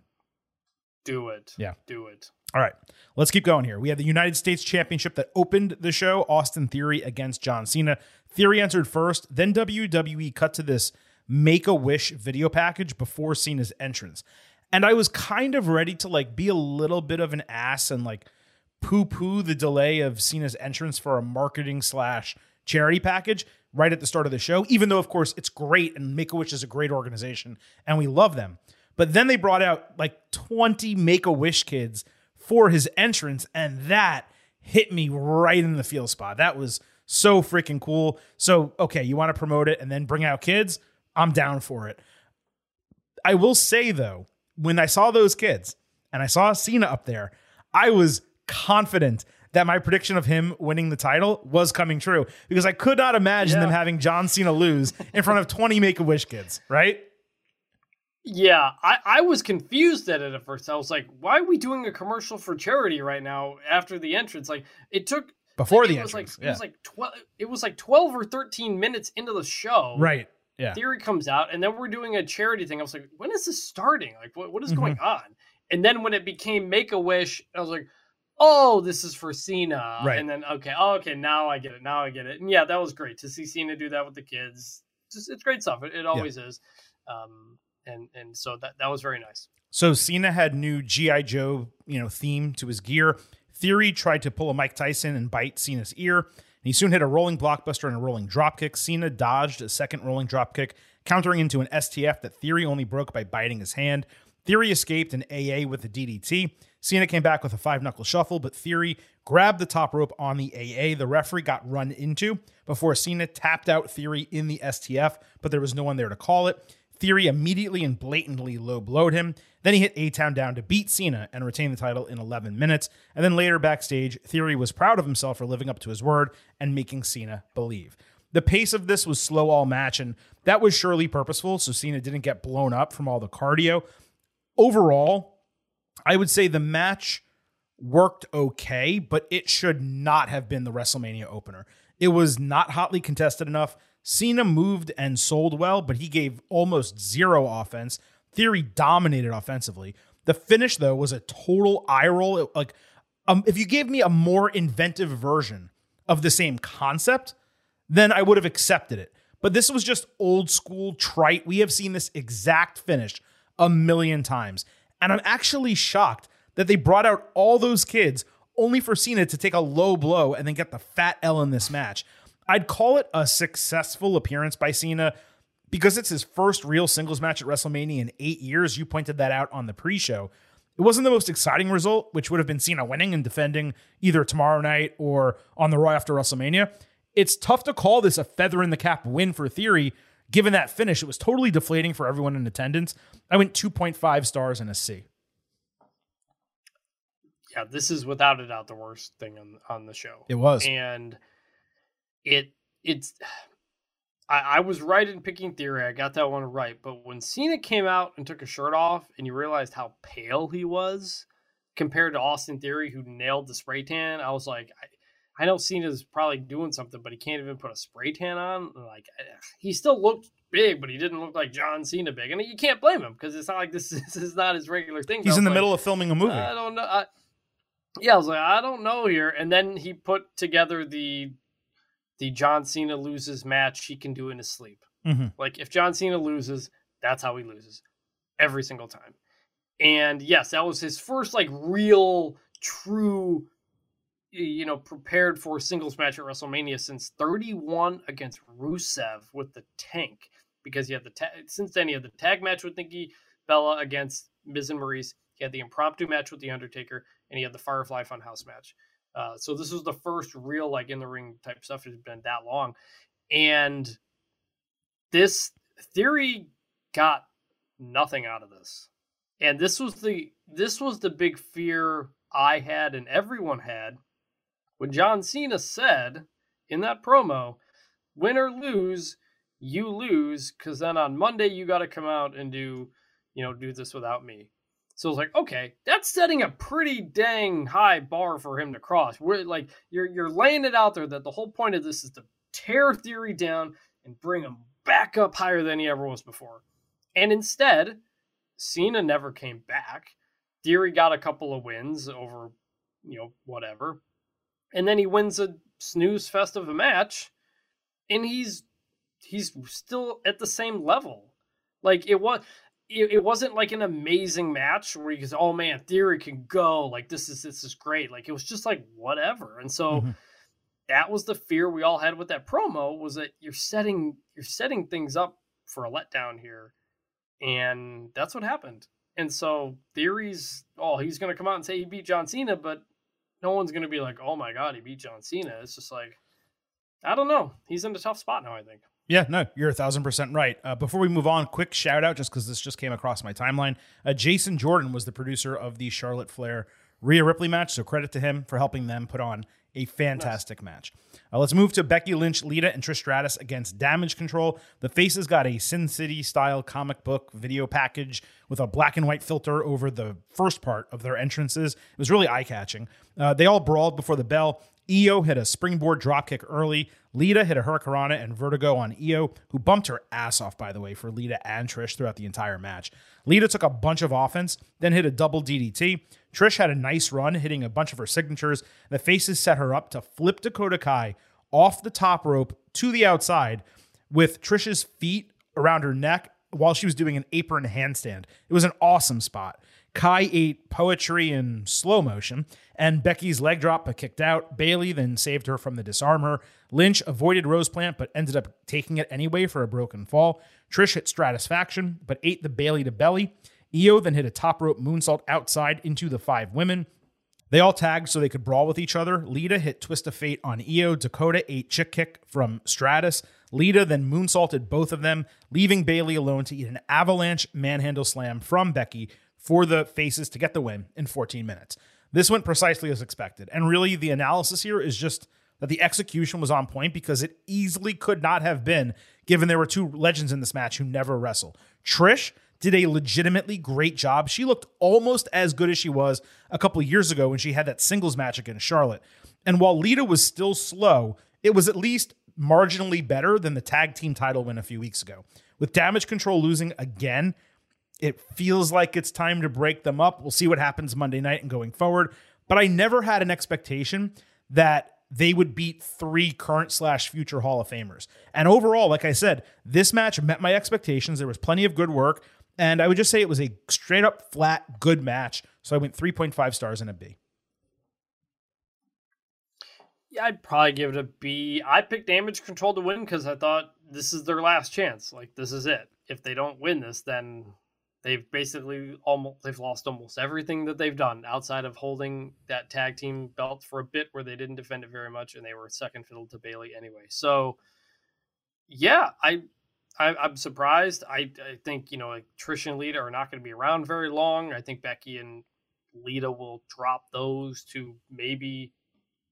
Do it. Yeah. Do it. All right, let's keep going here. We had the United States Championship that opened the show Austin Theory against John Cena. Theory entered first, then WWE cut to this make a wish video package before Cena's entrance. And I was kind of ready to like be a little bit of an ass and like poo poo the delay of Cena's entrance for a marketing slash charity package right at the start of the show, even though, of course, it's great and Make a Wish is a great organization and we love them. But then they brought out like 20 Make a Wish kids for his entrance, and that hit me right in the feel spot. That was so freaking cool. So, okay, you want to promote it and then bring out kids? I'm down for it. I will say though, when I saw those kids and I saw Cena up there, I was confident that my prediction of him winning the title was coming true because I could not imagine yeah. them having John Cena lose in front of 20 Make a Wish kids, right? Yeah, I, I was confused at it at first. I was like, why are we doing a commercial for charity right now after the entrance? Like it took before the it entrance. Was like, yeah. It was like twelve it was like twelve or thirteen minutes into the show. Right. Yeah. Theory comes out, and then we're doing a charity thing. I was like, when is this starting? Like what, what is mm-hmm. going on? And then when it became Make a Wish, I was like, oh, this is for Cena. Right. And then okay, oh, okay, now I get it. Now I get it. And yeah, that was great to see Cena do that with the kids. Just it's great stuff. It, it always yeah. is. Um, and and so that that was very nice. So Cena had new GI Joe, you know, theme to his gear. Theory tried to pull a Mike Tyson and bite Cena's ear. and he soon hit a rolling blockbuster and a rolling dropkick. Cena dodged a second rolling dropkick, countering into an STF that Theory only broke by biting his hand. Theory escaped an AA with a DDT. Cena came back with a five knuckle shuffle, but Theory grabbed the top rope on the AA. The referee got run into before Cena tapped out Theory in the STF, but there was no one there to call it. Theory immediately and blatantly low blowed him. Then he hit A Town down to beat Cena and retain the title in 11 minutes. And then later backstage, Theory was proud of himself for living up to his word and making Cena believe. The pace of this was slow all match, and that was surely purposeful, so Cena didn't get blown up from all the cardio. Overall, I would say the match worked okay, but it should not have been the WrestleMania opener. It was not hotly contested enough. Cena moved and sold well, but he gave almost zero offense. Theory dominated offensively. The finish, though, was a total eye roll. It- like, um, if you gave me a more inventive version of the same concept, then I would have accepted it. But this was just old school trite. We have seen this exact finish a million times. And I'm actually shocked that they brought out all those kids only for Cena to take a low blow and then get the fat L in this match. I'd call it a successful appearance by Cena because it's his first real singles match at WrestleMania in eight years. You pointed that out on the pre show. It wasn't the most exciting result, which would have been Cena winning and defending either tomorrow night or on the Raw after WrestleMania. It's tough to call this a feather in the cap win for Theory, given that finish. It was totally deflating for everyone in attendance. I went 2.5 stars and a C. Yeah, this is without a doubt the worst thing on on the show. It was. and it it's I, I was right in picking theory. I got that one right. But when Cena came out and took a shirt off, and you realized how pale he was compared to Austin Theory, who nailed the spray tan, I was like, I, I know Cena's probably doing something, but he can't even put a spray tan on. Like eh, he still looked big, but he didn't look like John Cena big, and you can't blame him because it's not like this, this is not his regular thing. He's in the like, middle of filming a movie. I don't know. I, yeah, I was like, I don't know here. And then he put together the the John Cena loses match he can do in his sleep. Mhm. Like if John Cena loses, that's how he loses every single time. And yes, that was his first like real, true, you know, prepared for singles match at WrestleMania since 31 against Rusev with the tank. Because he had the ta- since then he had the tag match with Nikki Bella against Miz and Maryse. He had the impromptu match with The Undertaker, and he had the Firefly Funhouse match. Uh, so this was the first real like in the ring type stuff. It's been that long, and this theory got nothing out of this. And this was the this was the big fear I had and everyone had when John Cena said in that promo, "Win or lose, you lose, because then on Monday you got to come out and do, you know, do this without me." So it's like, okay, that's setting a pretty dang high bar for him to cross. We're like, you're you're laying it out there that the whole point of this is to tear theory down and bring him back up higher than he ever was before. And instead, Cena never came back. Theory got a couple of wins over, you know, whatever. And then he wins a snooze fest of a match, and he's he's still at the same level. Like it was it, it wasn't like an amazing match where you say, oh man, Theory can go. Like this is this is great. Like it was just like whatever. And so Mhm. that was the fear we all had with that promo was that you're setting you're setting things up for a letdown here. And that's what happened. And so theories, oh, he's gonna come out and say he beat John Cena, but no one's gonna be like, oh my god, he beat John Cena. It's just like I don't know. He's in a tough spot now, I think. Yeah, no, you're a thousand percent right. Uh, before we move on, quick shout out just because this just came across my timeline. Uh, Jason Jordan was the producer of the Charlotte Flair Rhea Ripley match, so credit to him for helping them put on a fantastic match. Uh, let's move to Becky Lynch, Lita, and Trish Stratus against Damage Control. The Faces got a Sin City style comic book video package with a black and white filter over the first part of their entrances. It was really eye catching. Uh, they all brawled before the bell. Io hit a springboard dropkick early. Lita hit a Hurricanrana and Vertigo on Io, who bumped her ass off, by the way, for Lita and Trish throughout the entire match. Lita took a bunch of offense, then hit a double DDT. Trish had a nice run, hitting a bunch of her signatures. The faces set her up to flip Dakota Kai off the top rope to the outside with Trish's feet around her neck while she was doing an apron handstand. It was an awesome spot. Kai ate poetry in slow motion, and Becky's leg drop but kicked out. Bayley then saved her from the disarmer. Lynch avoided Rose Plant but ended up taking it anyway for a broken fall. Trish hit Stratusfaction but ate the Bayley to belly. Io then hit a top rope moonsault outside into the five women. They all tagged so they could brawl with each other. Lita hit Twist of Fate on Io. Dakota ate Chick Kick from Stratus. Lita then moonsaulted both of them, leaving Bayley alone to eat an avalanche manhandle slam from Becky for the faces to get the win in 14 minutes. This went precisely as expected. And really, the analysis here is just that the execution was on point because it easily could not have been, given there were two legends in this match who never wrestle. Trish did a legitimately great job. She looked almost as good as she was a couple years ago when she had that singles match against Charlotte. And while Lita was still slow, it was at least marginally better than the tag team title win a few weeks ago. With damage control losing again, it feels like it's time to break them up. We'll see what happens Monday night and going forward. But I never had an expectation that they would beat three current slash future Hall of Famers. And overall, like I said, this match met my expectations. There was plenty of good work. And I would just say it was a straight up flat good match. So I went 3.5 stars and a B. Yeah, I'd probably give it a B. I picked damage control to win because I thought this is their last chance. Like this is it. If they don't win this, then they've basically almost they've lost almost everything that they've done outside of holding that tag team belt for a bit where they didn't defend it very much and they were second fiddle to Bayley anyway. So yeah, I I, am surprised. I, I think you know like Trish and Lita are not going to be around very long. I think Becky and Lita will drop those to maybe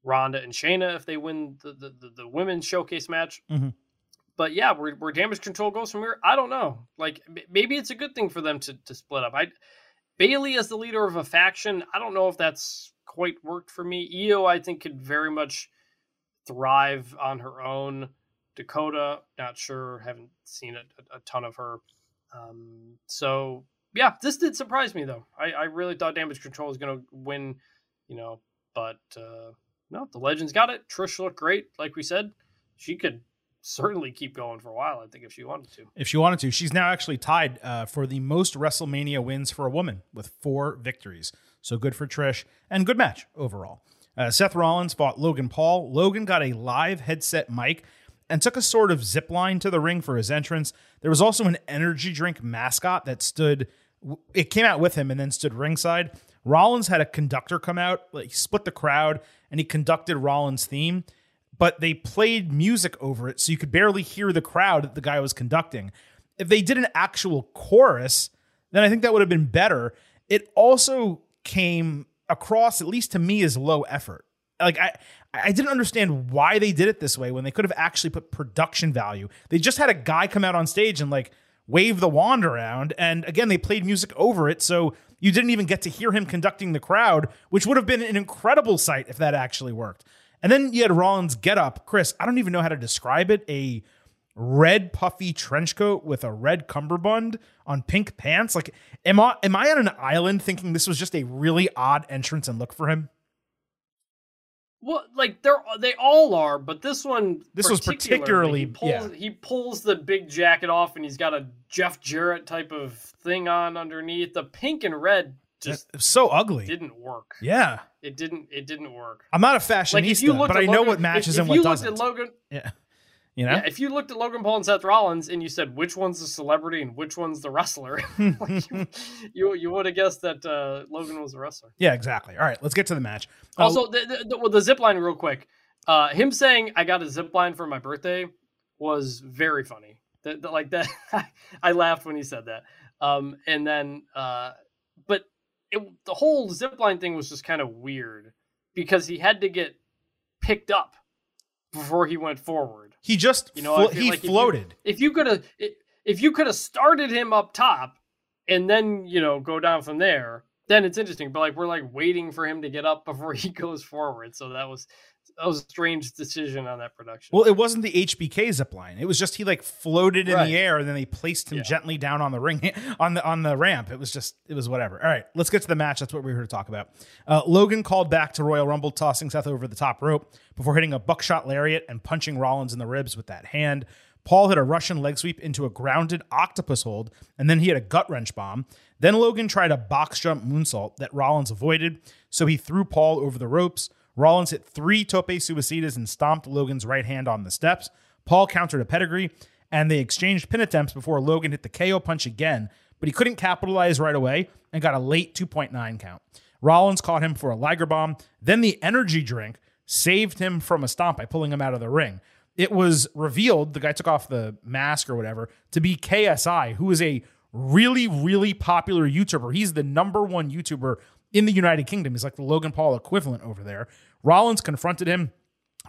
Ronda and Shayna if they win the the, the, the women's showcase match. Mm-hmm. But yeah, where, where damage control goes from here, I don't know. Like maybe it's a good thing for them to to split up. I Bayley as the leader of a faction, I don't know if that's quite worked for me. Io, I think, could very much thrive on her own. Dakota, not sure, haven't seen a, a ton of her. Um, so yeah, this did surprise me though. I, I really thought Damage Control was going to win, you know, but uh, no, the Legends got it. Trish looked great, like we said. She could certainly keep going for a while. I think if she wanted to. If she wanted to, she's now actually tied uh, for the most WrestleMania wins for a woman with four victories. So good for Trish and good match overall. Uh, Seth Rollins fought Logan Paul. Logan got a live headset mic and took a sort of zip line to the ring for his entrance. There was also an energy drink mascot that stood, it came out with him and then stood ringside. Rollins had a conductor come out, like split the crowd and he conducted Rollins' theme, but they played music over it so you could barely hear the crowd that the guy was conducting. If they did an actual chorus, then I think that would have been better. It also came across, at least to me, as low effort. Like I, I didn't understand why they did it this way when they could have actually put production value. They just had a guy come out on stage and like wave the wand around. And again, they played music over it. So you didn't even get to hear him conducting the crowd, which would have been an incredible sight if that actually worked. And then you had Rollins get up. Chris, I don't even know how to describe it. A red puffy trench coat with a red cummerbund on pink pants. Like, am I am I on an island thinking this was just a really odd entrance and look for him? Well, like they're they all are, but this one this was particularly he pulls, yeah. he pulls the big jacket off and he's got a Jeff Jarrett type of thing on underneath. The pink and red just so ugly didn't work. Yeah, it didn't. It didn't work. I'm not a fashionista, like but I Logan, know what matches if, if and what doesn't. Logan, yeah. You know, yeah, if you looked at Logan Paul and Seth Rollins and you said which one's the celebrity and which one's the wrestler, like you, you, you would have guessed that uh, Logan was the wrestler. Yeah, exactly. All right, let's get to the match. Also, the, the, well, the zip line, real quick. Uh, him saying I got a zip line for my birthday was very funny. That, that like that, I laughed when he said that. Um, and then, uh, it, the whole zip line thing was just kind of weird because he had to get picked up before he went forward. He just you know flo- he like floated. If you could have if you could have started him up top and then you know go down from there, then it's interesting. But like we're like waiting for him to get up before he goes forward. So that was that was a strange decision on that production. Well, it wasn't the HBK zip line. It was just he like floated in right. the air and then they placed him yeah. gently down on the ring on the on the ramp. It was just it was whatever. All right, let's get to the match. That's what we were here to talk about. Uh, Logan called back to Royal Rumble, tossing Seth over the top rope before hitting a buckshot lariat and punching Rollins in the ribs with that hand. Paul hit a Russian leg sweep into a grounded octopus hold, and then he had a gut wrench bomb. Then Logan tried a box jump moonsault that Rollins avoided, so he threw Paul over the ropes. Rollins hit three tope suicidas and stomped Logan's right hand on the steps. Paul countered a pedigree, and they exchanged pin attempts before Logan hit the KO punch again, but he couldn't capitalize right away and got a late 2.9 count. Rollins caught him for a Liger bomb. Then the energy drink saved him from a stomp by pulling him out of the ring. It was revealed, the guy took off the mask or whatever, to be KSI, who is a really, really popular YouTuber. He's the number one YouTuber in the United Kingdom. He's like the Logan Paul equivalent over there. Rollins confronted him,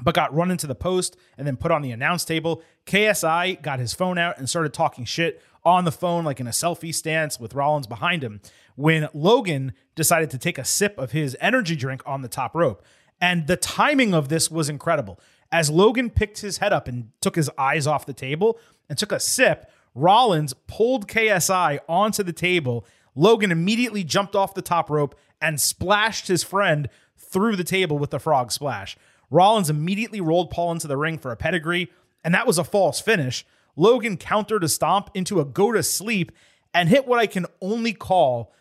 but got run into the post and then put on the announce table. KSI got his phone out and started talking shit on the phone, like in a selfie stance with Rollins behind him, when Logan decided to take a sip of his energy drink on the top rope. And the timing of this was incredible. As Logan picked his head up and took his eyes off the table and took a sip, Rollins pulled KSI onto the table. Logan immediately jumped off the top rope and splashed his friend through the table with the frog splash. Rollins immediately rolled Paul into the ring for a pedigree, and that was a false finish. Logan countered a stomp into a go to sleep and hit what I can only call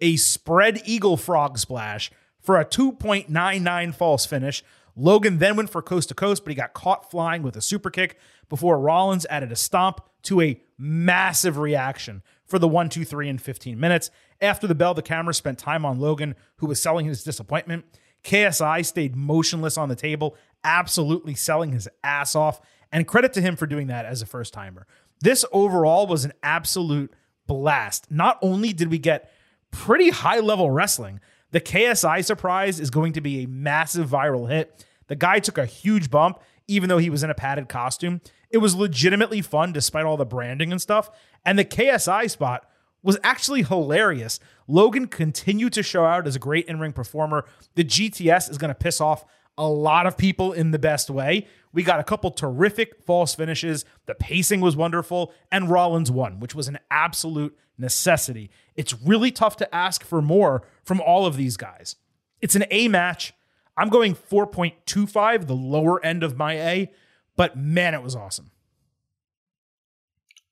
a spread eagle frog splash for a 2.99 false finish. Logan then went for coast to coast, but he got caught flying with a super kick before Rollins added a stomp to a massive reaction for the 1, 2, 3 in 15 minutes. After the bell, the camera spent time on Logan, who was selling his disappointment. KSI stayed motionless on the table, absolutely selling his ass off. And credit to him for doing that as a first timer. This overall was an absolute blast. Not only did we get pretty high level wrestling, the KSI surprise is going to be a massive viral hit. The guy took a huge bump, even though he was in a padded costume. It was legitimately fun despite all the branding and stuff. And the KSI spot was actually hilarious. Logan continued to show out as a great in ring performer. The GTS is going to piss off a lot of people in the best way. We got a couple terrific false finishes. The pacing was wonderful, and Rollins won, which was an absolute necessity. It's really tough to ask for more from all of these guys. It's an A match. I'm going 4.25, the lower end of my A, but man, it was awesome.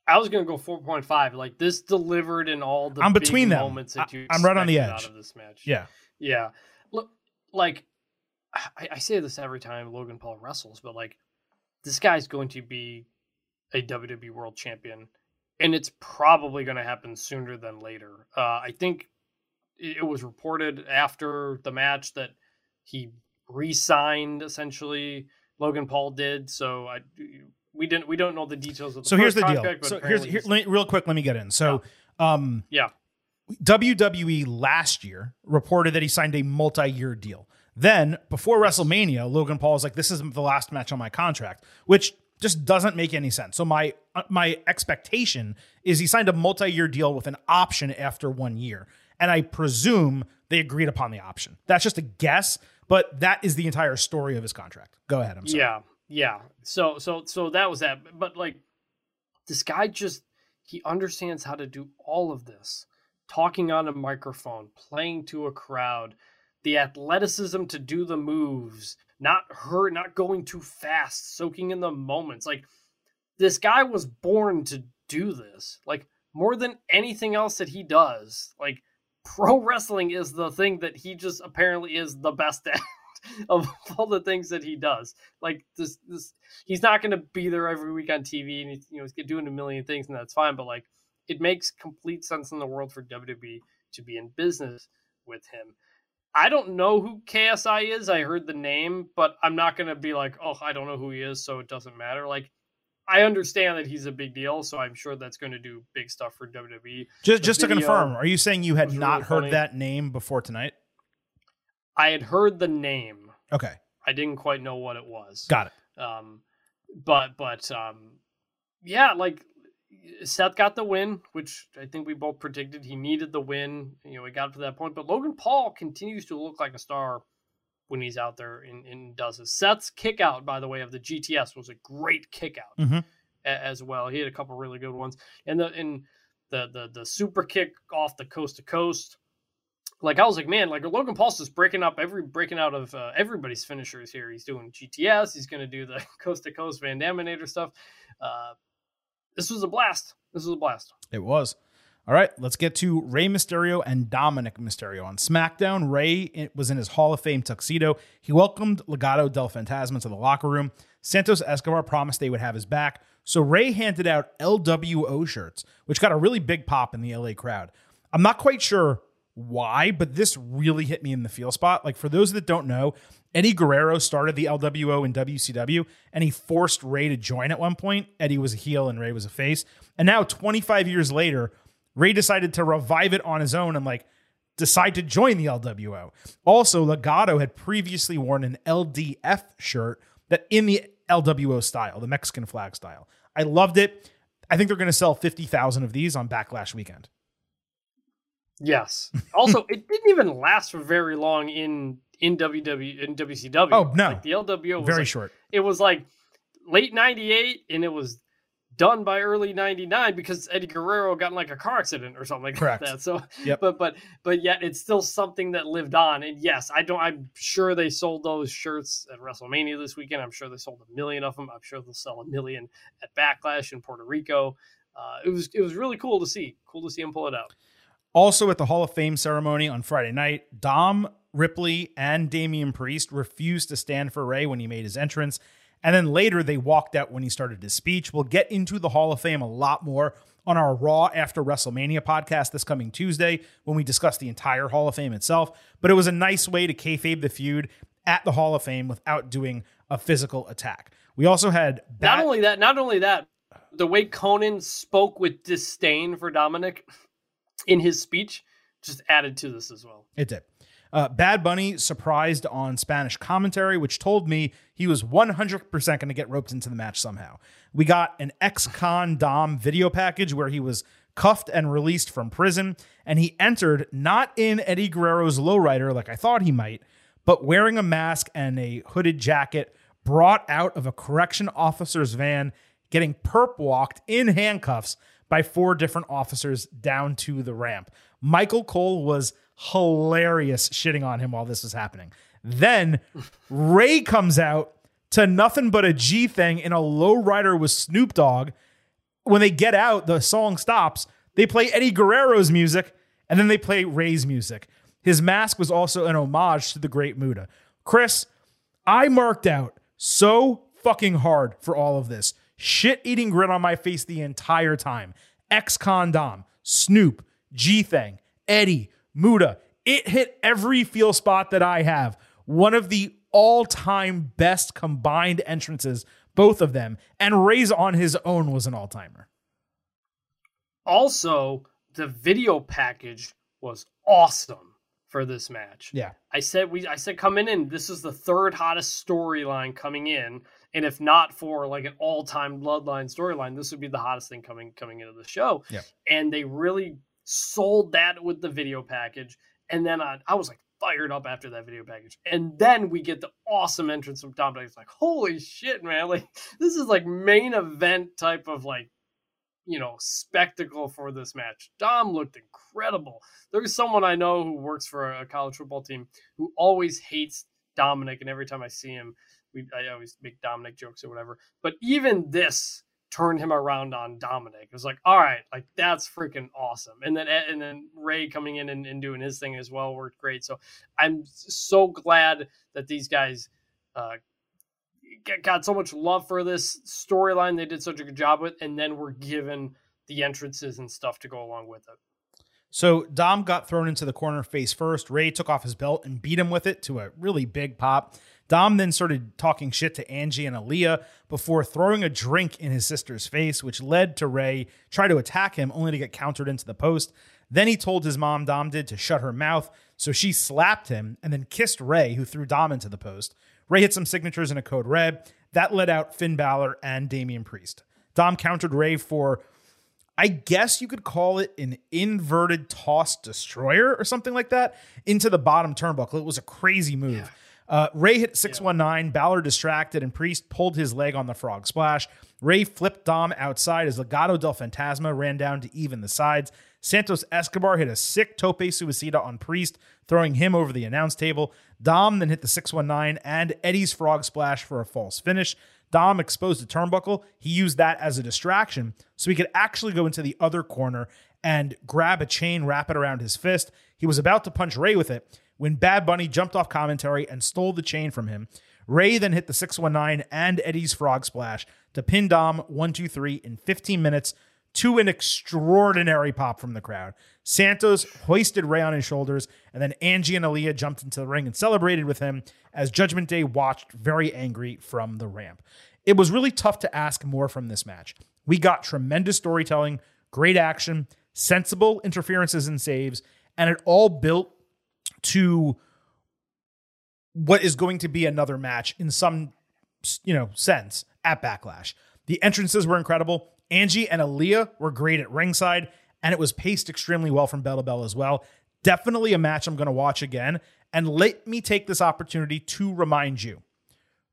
I was gonna go 4.5. Like this delivered in all the I'm between them. moments that you I- I'm right on the edge. out of this match. Yeah. Yeah. Look, like I, I say this every time Logan Paul wrestles, but like this guy's going to be a WWE World Champion, and it's probably going to happen sooner than later. Uh, I think it it was reported after the match that he re-signed essentially. Logan Paul did so. I we didn't we don't know the details of the So here's the first deal. So here's here, me- real quick. Let me get in. So, um, yeah. WWE last year reported that he signed a multi-year deal. Then, before WrestleMania, Logan Paul was like, "This is the last match on my contract," which just doesn't make any sense. So my uh, my expectation is he signed a multi-year deal with an option after one year, and I presume they agreed upon the option. That's just a guess, but that is the entire story of his contract. Go ahead. I'm sorry. Yeah, yeah. So so so that was that. But like this guy just he understands how to do all of this. Talking on a microphone, playing to a crowd, the athleticism to do the moves, not hurt, not going too fast, soaking in the moments. Like this guy was born to do this. Like more than anything else that he does. Like pro wrestling is the thing that he just apparently is the best at of all the things that he does. Like this, this he's not going to be there every week on TV, and he's, you know he's doing a million things, and that's fine. But like, it makes complete sense in the world for WWE to be in business with him. I don't know who KSI is. I heard the name, but I'm not going to be like, oh, I don't know who he is, so it doesn't matter. Like, I understand that he's a big deal, so I'm sure that's going to do big stuff for WWE. Just The just to confirm, are you saying you had not really heard funny. that name before tonight? I had heard the name. Okay, I didn't quite know what it was. got it. Um, but but um, yeah, like Seth got the win, which I think we both predicted he needed the win. You know, he got to that point. But Logan Paul continues to look like a star when he's out there and, and does it. Seth's kick out, by the way, of the GTS was a great kick out Mhm. as well. He had a couple really good ones, and the and the the the super kick off the coast to coast. Like I was like, man, like Logan Paul's just breaking up every breaking out of uh, everybody's finishers here. He's doing GTS. He's going to do the coast to coast Van Daminator stuff. Uh, this was a blast. This was a blast. It was. All right, let's get to Rey Mysterio and Dominik Mysterio. On SmackDown, Rey was in his Hall of Fame tuxedo. He welcomed Legado del Fantasma to the locker room. Santos Escobar promised they would have his back. So Rey handed out LWO shirts, which got a really big pop in the LA crowd. I'm not quite sure why, but this really hit me in the feel spot. Like for those that don't know, Eddie Guerrero started the LWO in WCW and he forced Rey to join at one point. Eddie was a heel and Rey was a face. And now 25 years later, Rey decided to revive it on his own and like decide to join the LWO. Also, Legado had previously worn an LDF shirt that in the LWO style, the Mexican flag style. I loved it. I think they're going to sell 50,000 of these on Backlash weekend. Yes. Also, it didn't even last for very long in in WW in WCW. Oh no, like the LWO was very like, short. It was like late '98, and it was done by early 99 because Eddie Guerrero got in like a car accident or something like Correct. that. So Yep. but but but yet it's still something that lived on. And yes, I don't I'm sure they sold those shirts at WrestleMania this weekend. I'm sure they sold a million of them. I'm sure they'll sell a million at Backlash in Puerto Rico. Uh, it was it was really cool to see. Cool to see him pull it out. Also at the Hall of Fame ceremony on Friday night, Dom Ripley and Damian Priest refused to stand for Rey when he made his entrance. And then later they walked out when he started his speech. We'll get into the Hall of Fame a lot more on our Raw after WrestleMania podcast this coming Tuesday when we discuss the entire Hall of Fame itself. But it was a nice way to kayfabe the feud at the Hall of Fame without doing a physical attack. We also had Not only that, not only that, the way Konnan spoke with disdain for Dominik in his speech just added to this as well. It did. Uh, Bad Bunny surprised on Spanish commentary, which told me he was 100% going to get roped into the match somehow. We got an ex con Dom video package where he was cuffed and released from prison, and he entered not in Eddie Guerrero's lowrider like I thought he might, but wearing a mask and a hooded jacket brought out of a correction officer's van, getting perp walked in handcuffs by four different officers down to the ramp. Michael Cole was hilarious shitting on him while this was happening. Then Rey comes out to nothing but a G thing in a lowrider with Snoop Dogg. When they get out, the song stops. They play Eddie Guerrero's music and then they play Rey's music. His mask was also an homage to the great Muda. Chris, I marked out so fucking hard for all of this. Shit eating grin on my face the entire time. Ex con Dom, Snoop, G Thing, Eddie, Muda. It hit every feel spot that I have. One of the all time best combined entrances, both of them. And Rey's on his own was an all timer. Also, the video package was awesome for this match. Yeah. I said we I said coming in, this is the third hottest storyline coming in. And if not for like an all-time bloodline storyline, this would be the hottest thing coming coming into the show. Yeah. And they really sold that with the video package. And then I, I was like fired up after that video package. And then we get the awesome entrance from Dominik. It's like, holy shit, man. Like this is like main event type of like you know spectacle for this match. Dom looked incredible. There's someone I know who works for a college football team who always hates Dominik, and every time I see him, we I always make Dominik jokes or whatever. But even this turned him around on Dominik. It was like, all right, like that's freaking awesome. And then and then Rey coming in and, and doing his thing as well worked great. So I'm so glad that these guys uh, got so much love for this storyline they did such a good job with and then we're given the entrances and stuff to go along with it So Dom got thrown into the corner face first. Rey took off his belt and beat him with it to a really big pop. Dom then started talking shit to Angie and Aalyah before throwing a drink in his sister's face, which led to Rey try to attack him only to get countered into the post. Then he told his mom, Dom did, to shut her mouth. So she slapped him and then kissed Ray, who threw Dom into the post. Rey hit some signatures in a code red. That let out Finn Balor and Damian Priest. Dom countered Rey for I guess you could call it an inverted toss destroyer or something like that into the bottom turnbuckle. It was a crazy move. Uh, Rey hit 619. Balor distracted, and Priest pulled his leg on the frog splash. Rey flipped Dom outside as Legado del Fantasma ran down to even the sides. Santos Escobar hit a sick tope suicida on Priest, throwing him over the announce table. Dom then hit the 619 and Eddie's frog splash for a false finish. Dom exposed the turnbuckle. He used that as a distraction so he could actually go into the other corner and grab a chain, wrap it around his fist. He was about to punch Rey with it when Bad Bunny jumped off commentary and stole the chain from him. Rey then hit the 619 and Eddie's frog splash to pin Dom 123 in 15 minutes to an extraordinary pop from the crowd. Santos hoisted Rey on his shoulders, and then Angie and Aalyah jumped into the ring and celebrated with him as Judgment Day watched very angry from the ramp. It was really tough to ask more from this match. We got tremendous storytelling, great action, sensible interferences and saves, and it all built to what is going to be another match in some you know sense at Backlash. The entrances were incredible. Angie and Aalyah were great at ringside, and it was paced extremely well from Bell to Bell as well. Definitely a match I'm going to watch again. And let me take this opportunity to remind you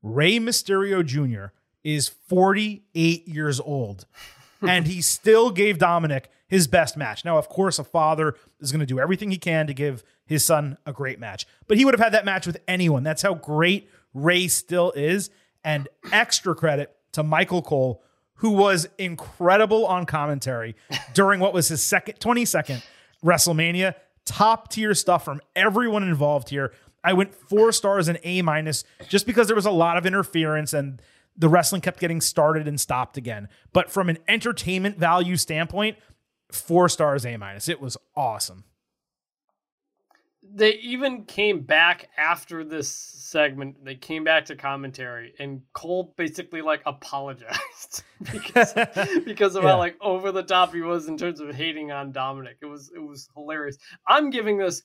Rey Mysterio Jr. is 48 years old, and he still gave Dominik his best match. Now, of course, a father is going to do everything he can to give his son a great match, but he would have had that match with anyone. That's how great Rey still is. And extra credit to Michael Cole, who was incredible on commentary during what was his second 22nd WrestleMania. Top tier stuff from everyone involved here. I went four stars and A minus just because there was a lot of interference and the wrestling kept getting started and stopped again. But from an entertainment value standpoint, four stars A minus. It was awesome. They even came back after this segment. They came back to commentary, and Cole basically like apologized because because of Yeah. how like over the top he was in terms of hating on Dominik. It was it was hilarious. I'm giving this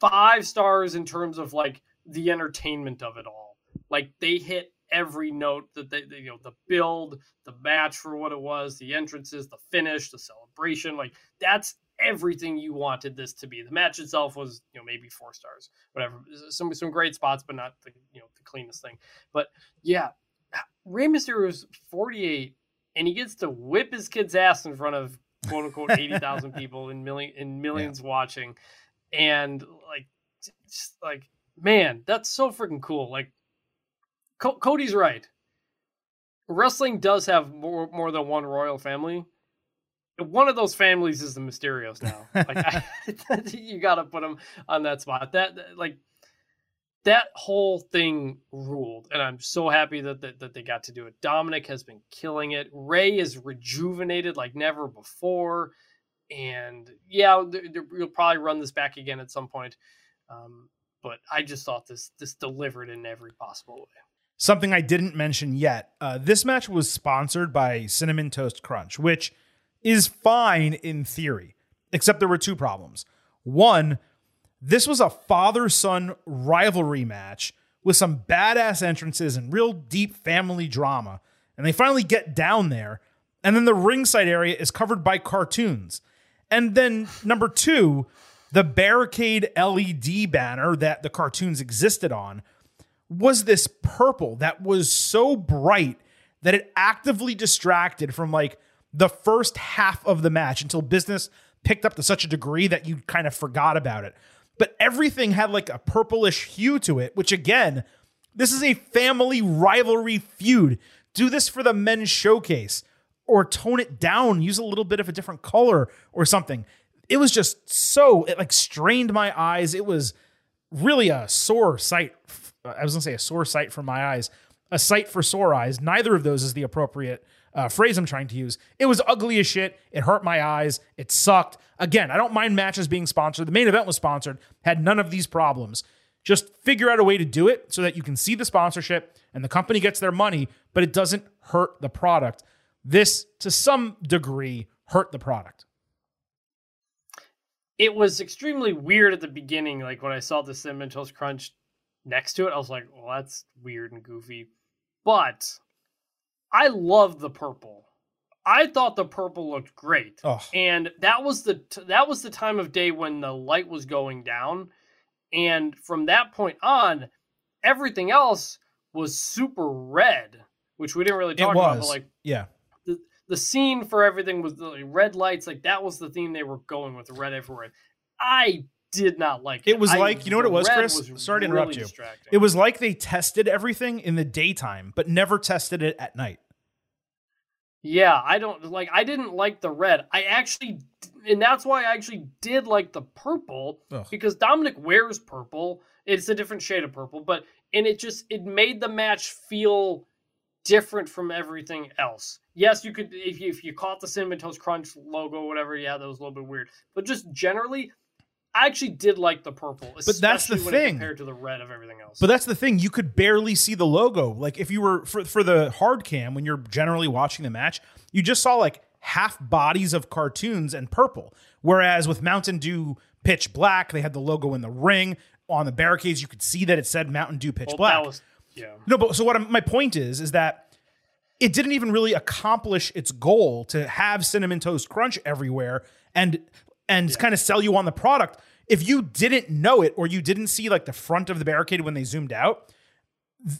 five stars in terms of like the entertainment of it all. Like they hit every note that they, they you know the build, the match for what it was, the entrances, the finish, the celebration. Like that's everything you wanted this to be. The match itself was you know maybe four stars, whatever. Some some great spots, but not the you know the cleanest thing. But yeah, Rey Mysterio is 48 and he gets to whip his kid's ass in front of quote unquote 80,000 people in million in millions watching and like just like man that's so freaking cool like Co- Cody's right wrestling does have more more than one royal family one of those families is the Mysterios now. Like I, you got to put them on that spot. That like that whole thing ruled and i'm so happy that, that that they got to do it. Dominik has been killing it. Rey is rejuvenated like never before and yeah we'll probably run this back again at some point um, but i just thought this this delivered in every possible way. Something I didn't mention yet. Uh, this match was sponsored by Cinnamon Toast Crunch, which is fine in theory, except there were two problems. One, this was a father son rivalry match with some badass entrances and real deep family drama. And they finally get down there, and then the ringside area is covered by cartoons. And then, number two, the barricade LED banner that the cartoons existed on was this purple that was so bright that it actively distracted from like the first half of the match until business picked up to such a degree that you kind of forgot about it. But everything had like a purplish hue to it, which again, this is a family rivalry feud. Do this for the men's showcase or tone it down, use a little bit of a different color or something. It was just so, it like strained my eyes. It was really a sore sight. I was gonna say a sore sight for my eyes, a sight for sore eyes. Neither of those is the appropriate uh, phrase I'm trying to use. It was ugly as shit. It hurt my eyes. It sucked. Again, I don't mind matches being sponsored. The main event was sponsored, had none of these problems. Just figure out a way to do it so that you can see the sponsorship and the company gets their money, but it doesn't hurt the product. This, to some degree, hurt the product. it was extremely weird at the beginning like when i saw the cinnamon toast crunch next to it i was like well that's weird and goofy but i love the purple i thought the purple looked great Oh, and that was the t- that was the time of day when the light was going down and from that point on everything else was super red which we didn't really talk about but like yeah. the the scene for everything was the like, red lights like that was the theme they were going with red everywhere i did not like it It was I- like- you know what it was, Chris? Sorry to interrupt you. It was like they tested everything in the daytime, but never tested it at night. Yeah, I don't like. I didn't like the red. I actually, and that's why I actually did like the purple Ugh. because Dominik wears purple. It's a different shade of purple, but and it just it made the match feel different from everything else. Yes, you could if you if you caught the cinnamon toast crunch logo, whatever. Yeah, that was a little bit weird, but just generally, I actually did like the purple. But that's the thing. compared to the red of everything else. But that's the thing. You could barely see the logo. Like if you were for for the hard cam when you're generally watching the match, you just saw like half bodies of cartoons and purple. Whereas with Mountain Dew Pitch Black, they had the logo in the ring on the barricades. You could see that it said Mountain Dew Pitch Well, Black. that was yeah. No, but so what I'm, my point is is that it didn't even really accomplish its goal to have cinnamon toast crunch everywhere and and kind of sell you on the product. If you didn't know it or you didn't see like the front of the barricade when they zoomed out,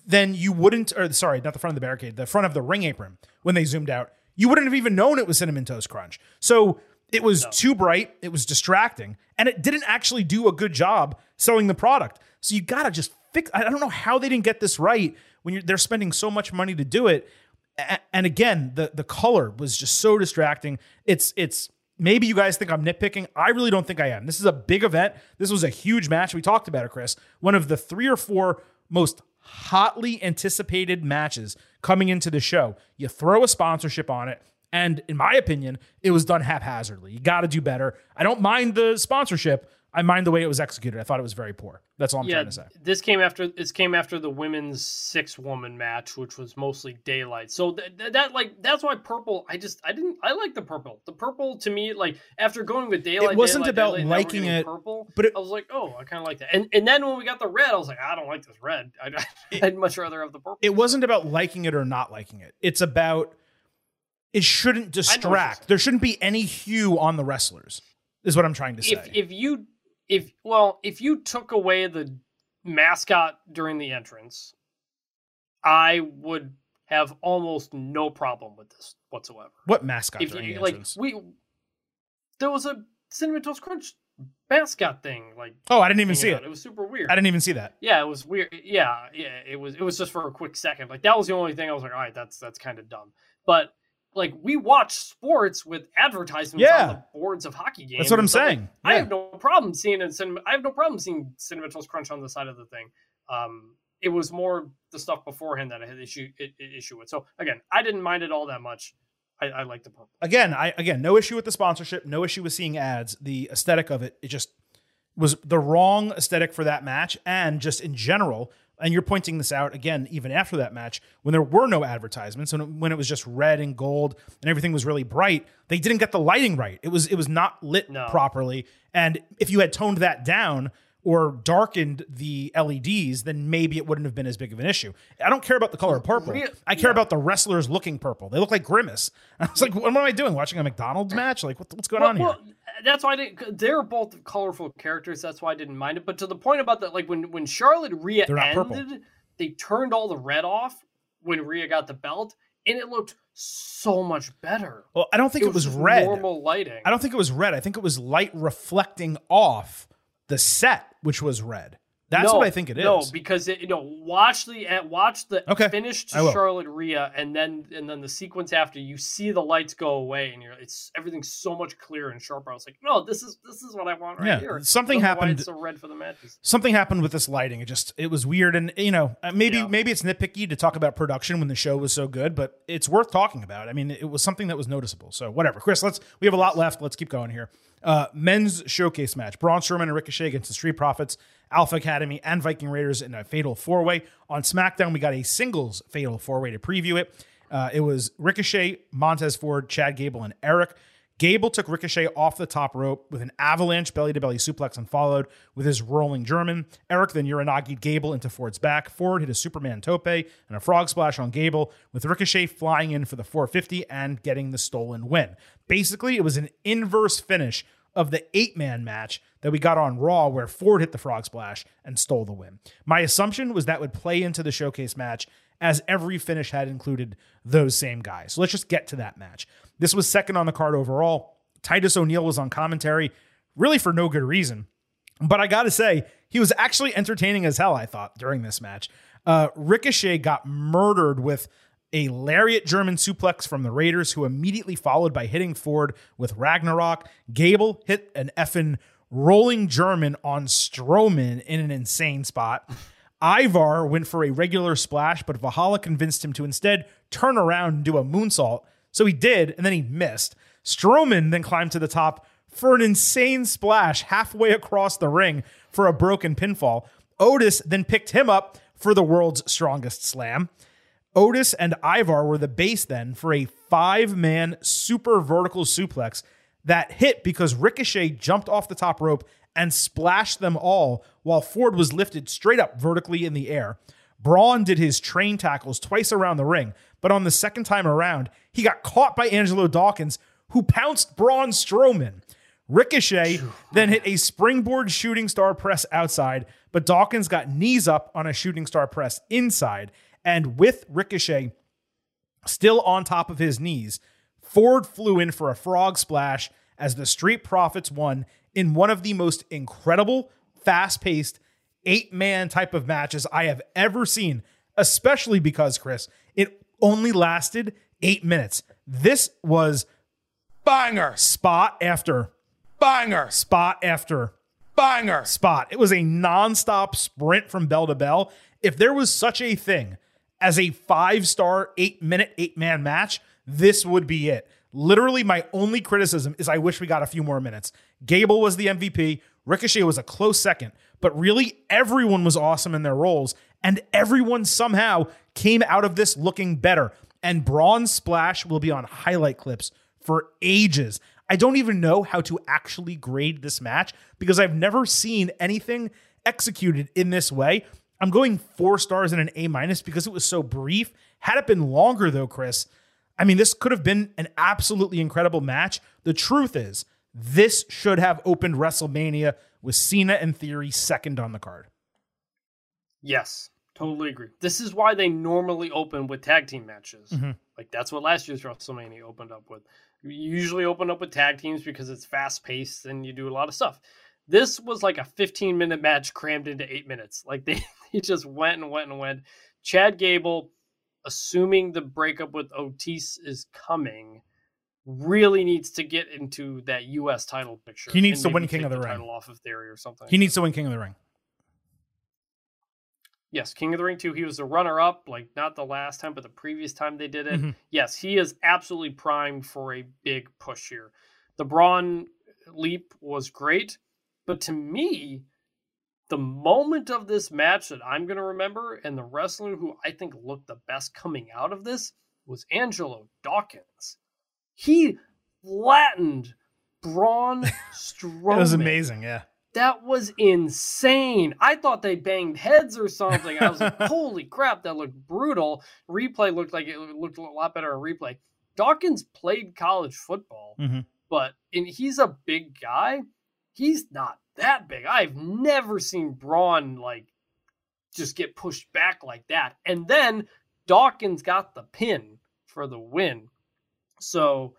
then you wouldn't or sorry, not the front of the barricade, the front of the ring apron when they zoomed out, you wouldn't have even known it was cinnamon toast crunch. So it was too bright, it was distracting, and it didn't actually do a good job selling the product. So you gotta just fix. I don't know how they didn't get this right when you're, they're spending so much money to do it. And again, the the color was just so distracting. It's it's maybe you guys think I'm nitpicking. I really don't think I am. This is a big event. This was a huge match. We talked about it, Chris. One of the three or four most hotly anticipated matches coming into the show. You throw a sponsorship on it. And in my opinion, it was done haphazardly. You got to do better. I don't mind the sponsorship. I mind the way it was executed. I thought it was very poor. That's all I'm yeah, trying to say. this came after this came after the women's six woman match, which was mostly daylight. So th- th- that like that's why purple. I just I didn't I like the purple. The purple to me like after going with daylight, it wasn't daylight, about daylight, liking it, Purple, but it- I was like, oh, I kind of like that. And and then when we got the red, I was like, I don't like this red. I'd, I'd much rather have the purple. it wasn't about liking it or not liking it. It's about it shouldn't distract. There shouldn't be any hue on the wrestlers. Is what I'm trying to say. if if you if well if you took away the mascot during the entrance, I would have almost no problem with this whatsoever. what mascot if during you the like entrance? we there was a cinnamon toast crunch mascot thing like oh, I didn't even see out. it. it was super weird I didn't even see that. yeah it was weird yeah yeah it was it was just for a quick second like that was the only thing i was like all right that's that's kind of dumb but like we watch sports with advertisements Yeah. on the boards of hockey games That's what I'm and stuff. Like, saying. i have no problem seeing a cinnamon i have no problem seeing toast crunch on the side of the thing um it was more the stuff beforehand that i had issue i- i- issue with so again i didn't mind it all that much i, I like the purple Again, I again no issue with the sponsorship, no issue with seeing ads. The aesthetic of it, it just was the wrong aesthetic for that match, and just in general. And you're pointing this out again, even after that match, when there were no advertisements, and when it was just red and gold, and everything was really bright. They didn't get the lighting right. It was it was not lit No. properly. And if you had toned that down or darkened the LEDs, then maybe it wouldn't have been as big of an issue. I don't care about the color purple. I care yeah. about the wrestlers looking purple. They look like Grimace. I was like, what am I doing? Watching a McDonald's match? Like, what, what's going well, on here? well, that's why I didn't. They're both colorful characters. That's why I didn't mind it. But to the point about that, like when when Charlotte Rhea They're not purple. ended, they turned all the red off when Rhea got the belt, and it looked so much better. Well, I don't think it, was just red. Normal lighting. I don't think it was red. I think it was light reflecting off the set, which was red. That's No, what I think it is. No, because it, you know, watch the watch the Okay, finish to. Charlotte Rhea, and then and then the sequence after you see the lights go away, and you're it's everything's so much clearer and sharper. I was like, no, this is this is what I want right Yeah, here. something Don't know why happened- It's so red for the matches. something happened with this lighting. It just it was weird, and you know uh, maybe Yeah. maybe it's nitpicky to talk about production when the show was so good, but it's worth talking about. I mean, it was something that was noticeable. So whatever, Chris. Let's we have a lot left. Let's keep going here. Uh, men's showcase match: Braun Strowman and Ricochet against the Street Profits, Alpha Academy, and Viking Raiders in a fatal four way. On SmackDown, we got a singles fatal four way to preview it. Uh, it was Ricochet, Montez Ford, Chad Gable, and Erik. Gable took Ricochet off the top rope with an avalanche belly to belly suplex and followed with his rolling German. Erik then Uranage Gable into Ford's back. Ford hit a Superman tope and a frog splash on Gable, with Ricochet flying in for the 450 and getting the stolen win. Basically, it was an inverse finish of the eight man match that we got on Raw, where Ford hit the frog splash and stole the win. My assumption was that would play into the showcase match, as every finish had included those same guys. So let's just get to that match. This was second on the card overall. Titus O'Neil was on commentary, really for no good reason. But I gotta say, he was actually entertaining as hell, I thought, during this match. Uh, Ricochet got murdered with a lariat German suplex from the Raiders, who immediately followed by hitting Ford with Ragnarok. Gable hit an effing rolling German on Strowman in an insane spot. Ivar went for a regular splash, but Valhalla convinced him to instead turn around and do a moonsault. So he did, and then he missed. Strowman then climbed to the top for an insane splash halfway across the ring for a broken pinfall. Otis then picked him up for the world's strongest slam. Otis and Ivar were the base then for a five man super vertical suplex that hit because Ricochet jumped off the top rope and splashed them all while Ford was lifted straight up vertically in the air. Braun did his train tackles twice around the ring, but on the second time around, he got caught by Angelo Dawkins, who pounced Braun Strowman. Ricochet then hit a springboard shooting star press outside, but Dawkins got knees up on a shooting star press inside. And with Ricochet still on top of his knees, Ford flew in for a frog splash as the Street Profits won in one of the most incredible, fast paced, eight man type of matches I have ever seen, especially because, Chris, it only lasted eight minutes. This was Banger. spot after Banger. spot after Banger. spot. It was a nonstop sprint from bell to bell. If there was such a thing as a five star, eight minute, eight man match, this would be it. Literally, my only criticism is I wish we got a few more minutes. Gable was the MVP. Ricochet was a close second, but really everyone was awesome in their roles, and everyone somehow came out of this looking better. And Braun Splash will be on highlight clips for ages. I don't even know how to actually grade this match because I've never seen anything executed in this way. I'm going four stars and an A minus because it was so brief. Had it been longer, though, Chris, I mean, this could have been an absolutely incredible match. The truth is, this should have opened WrestleMania with Cena and Theory second on the card. Yes, totally agree. This is why they normally open with tag team matches. Mhm. Like that's what last year's WrestleMania opened up with. You usually open up with tag teams because it's fast paced and you do a lot of stuff. This was like a 15 minute match crammed into eight minutes. Like they, they just went and went and went. Chad Gable, assuming the breakup with Otis is coming, really needs to get into that U.S. title picture. He needs to win King of the Ring. Title off of Theory or something. He needs to win King of the Ring. Yes, King of the Ring 2. He was the runner up, like not the last time, but the previous time they did it. Mhm. Yes, he is absolutely primed for a big push here. The Braun leap was great, but to me, the moment of this match that I'm going to remember and the wrestler who I think looked the best coming out of this was Angelo Dawkins. He flattened Braun Strowman It was amazing. Yeah. That was insane. I thought they banged heads or something. I was like, holy crap, that looked brutal. Replay looked like it looked a lot better in replay. Dawkins played college football, Mhm. but and he's a big guy. He's not that big. I've never seen Braun like just get pushed back like that. And then Dawkins got the pin for the win. So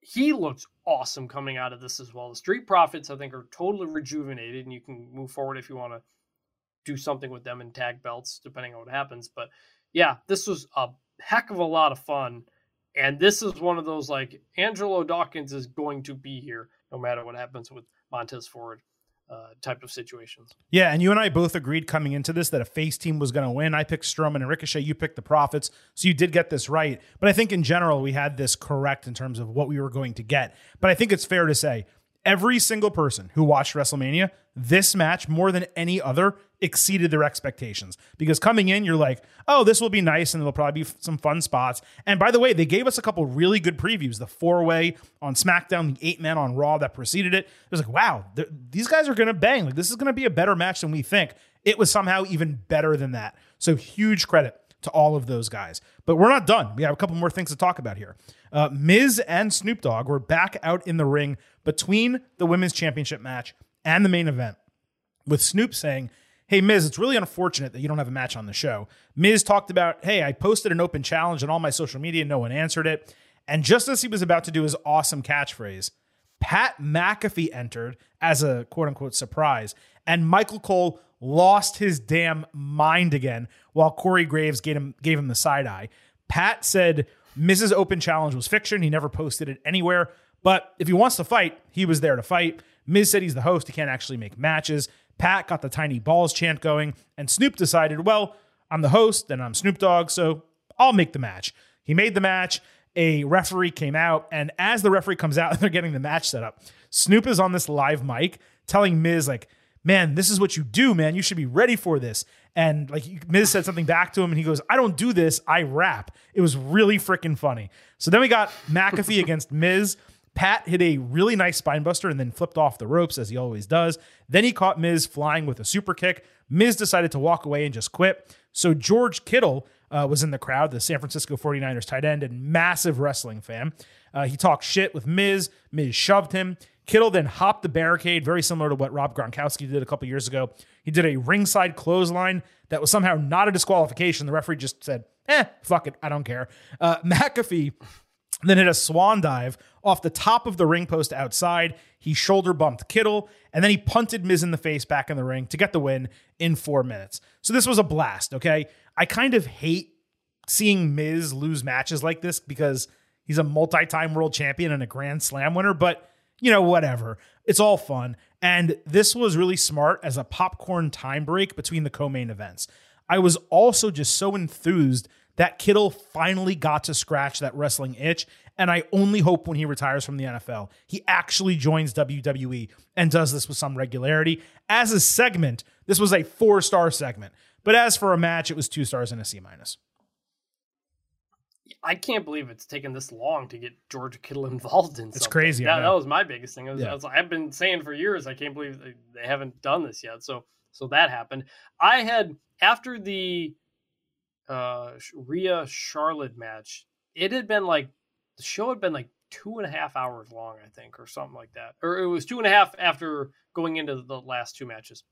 he looks awesome coming out of this as well. The Street Profits, I think, are totally rejuvenated, and you can move forward if you want to do something with them in tag belts, depending on what happens. But yeah, this was a heck of a lot of fun. And this is one of those like Angelo Dawkins is going to be here no matter what happens with Montez Ford uh, type of situations. Yeah, and you and I both agreed coming into this that a face team was going to win. I picked Strowman and Ricochet. You picked the Profits, so you did get this right. But I think in general we had this correct in terms of what we were going to get. But I think it's fair to say every single person who watched WrestleMania, this match more than any other exceeded their expectations. Because coming in, you're like, oh, this will be nice and there'll probably be some fun spots. And by the way, they gave us a couple really good previews. The four way on SmackDown, the eight man on Raw that preceded it. It was like, wow, these guys are to bang. Like, this is to be a better match than we think. It was somehow even better than that. So huge credit to all of those guys. But we're not done. We have a couple more things to talk about here. Uh, Miz and Snoop Dogg were back out in the ring between the women's championship match and the main event, with Snoop saying, Hey, Miz, it's really unfortunate that you don't have a match on the show. Miz talked about, Hey, I posted an open challenge on all my social media, no one answered it. And just as he was about to do his awesome catchphrase, Pat McAfee entered as a quote unquote surprise, and Michael Cole lost his damn mind again while Corey Graves gave him, gave him the side eye. Pat said Miz's Open Challenge was fiction. He never posted it anywhere. But if he wants to fight, he was there to fight. Miz said he's the host. He can't actually make matches. Pat got the tiny balls chant going, and Snoop decided, well, I'm the host and I'm Snoop Dogg, so I'll make the match. He made the match. A referee came out, and as the referee comes out and they're getting the match set up, Snoop is on this live mic telling Miz, like, man, this is what you do, man. You should be ready for this. And like Miz said something back to him, and he goes, I don't do this, I rap. It was really freaking funny. So then we got McAfee against Miz. Pat hit a really nice spinebuster and then flipped off the ropes as he always does. Then he caught Miz flying with a super kick. Miz decided to walk away and just quit. So George Kittle uh, was in the crowd, the San Francisco 49ers tight end and massive wrestling fan. Uh, he talked shit with Miz. Miz shoved him. Kittle then hopped the barricade, very similar to what Rob Gronkowski did a couple years ago. He did a ringside clothesline that was somehow not a disqualification. The referee just said, eh, fuck it, I don't care. Uh, McAfee then hit a swan dive off the top of the ring post outside. He shoulder bumped Kittle, and then he punted Miz in the face back in the ring to get the win in four minutes. So this was a blast, okay? I kind of hate seeing Miz lose matches like this because he's a multi time world champion and a Grand Slam winner, but you know, whatever. It's all fun. And this was really smart as a popcorn time break between the co main events. I was also just so enthused that Kittle finally got to scratch that wrestling itch. And I only hope when he retires from the NFL, he actually joins WWE and does this with some regularity. As a segment, this was a four star segment. But as for a match, it was two stars and a C minus. I can't believe it's taken this long to get George Kittle involved in. It's crazy. Yeah, that was my biggest thing. Was, yeah. Was, I've been saying for years, I can't believe they, they haven't done this yet. So, so that happened. I had after the uh Rhea Charlotte match, it had been like the show had been like two and a half hours long, I think, or something like that. Or it was two and a half after going into the last two matches.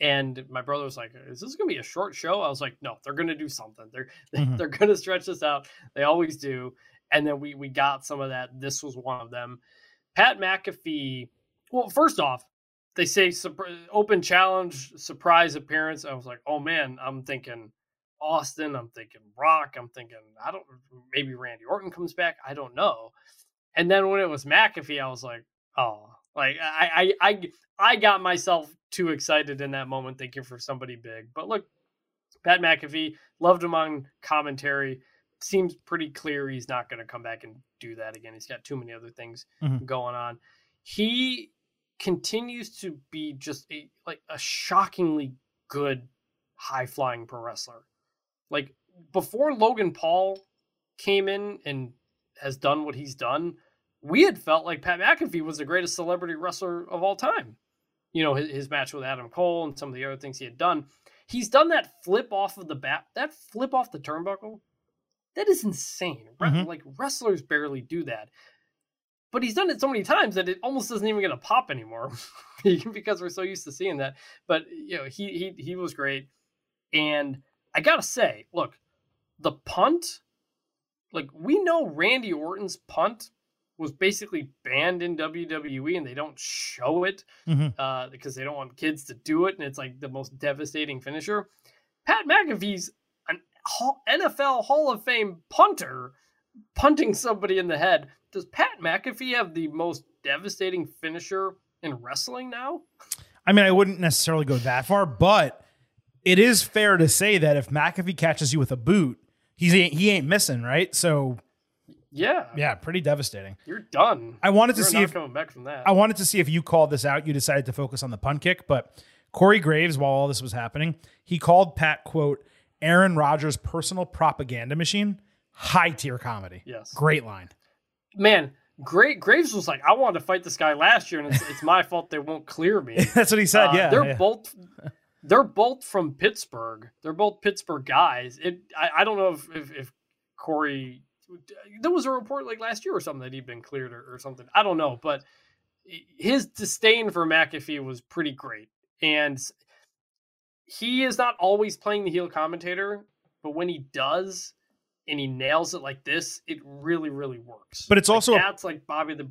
And my brother was like, "Is this going to be a short show?" I was like, "No, they're going to do something. They're mm-hmm. they're going to stretch this out. They always do." And then we we got some of that. This was one of them. Pat McAfee. Well, first off, they say open challenge surprise appearance. I was like, "Oh man!" I'm thinking Austin. I'm thinking Rock. I'm thinking I don't maybe Randy Orton comes back. I don't know. And then when it was McAfee, I was like, "Oh." Like I, I, I, I got myself too excited in that moment thinking for somebody big. But look, Pat McAfee, loved him on commentary. Seems pretty clear he's not going to come back and do that again. He's got too many other things mm-hmm. going on. He continues to be just a like a shockingly good high flying pro wrestler. Like before Logan Paul came in and has done what he's done, we had felt like Pat McAfee was the greatest celebrity wrestler of all time you know, his, his match with Adam Cole and some of the other things he had done. He's done that flip off of the bat, that flip off the turnbuckle. That is insane. Mm-hmm. Like wrestlers barely do that. But he's done it so many times that it almost doesn't even get a pop anymore because we're so used to seeing that. But you know, he he he was great. And I gotta say, look, the punt, like we know Randy Orton's punt was basically banned in WWE and they don't show it mm-hmm. uh, because they don't want kids to do it. And it's like the most devastating finisher. Pat McAfee's an NFL Hall of Fame punter punting somebody in the head. Does Pat McAfee have the most devastating finisher in wrestling now? I mean, I wouldn't necessarily go that far, but it is fair to say that if McAfee catches you with a boot, he's he ain't missing, right? So yeah. Yeah, pretty devastating. You're done. I wanted You're to see if coming back from that. I wanted to see if you called this out. You decided to focus on the punt kick, but Corey Graves, while all this was happening, he called Pat quote Aaron Rodgers' personal propaganda machine. High tier comedy. Yes. Great line. Man, Great Graves was like, I wanted to fight this guy last year, and it's, it's my fault they won't clear me. That's what he said. Uh, yeah, they're yeah. both they're both from Pittsburgh. They're both Pittsburgh guys. It I, I don't know if, if, if Corey there was a report like last year or something that he'd been cleared or, or something. I don't know, but his disdain for McAfee was pretty great. And he is not always playing the heel commentator, but when he does and he nails it like this, it really, really works. But it's like also that's like Bobby the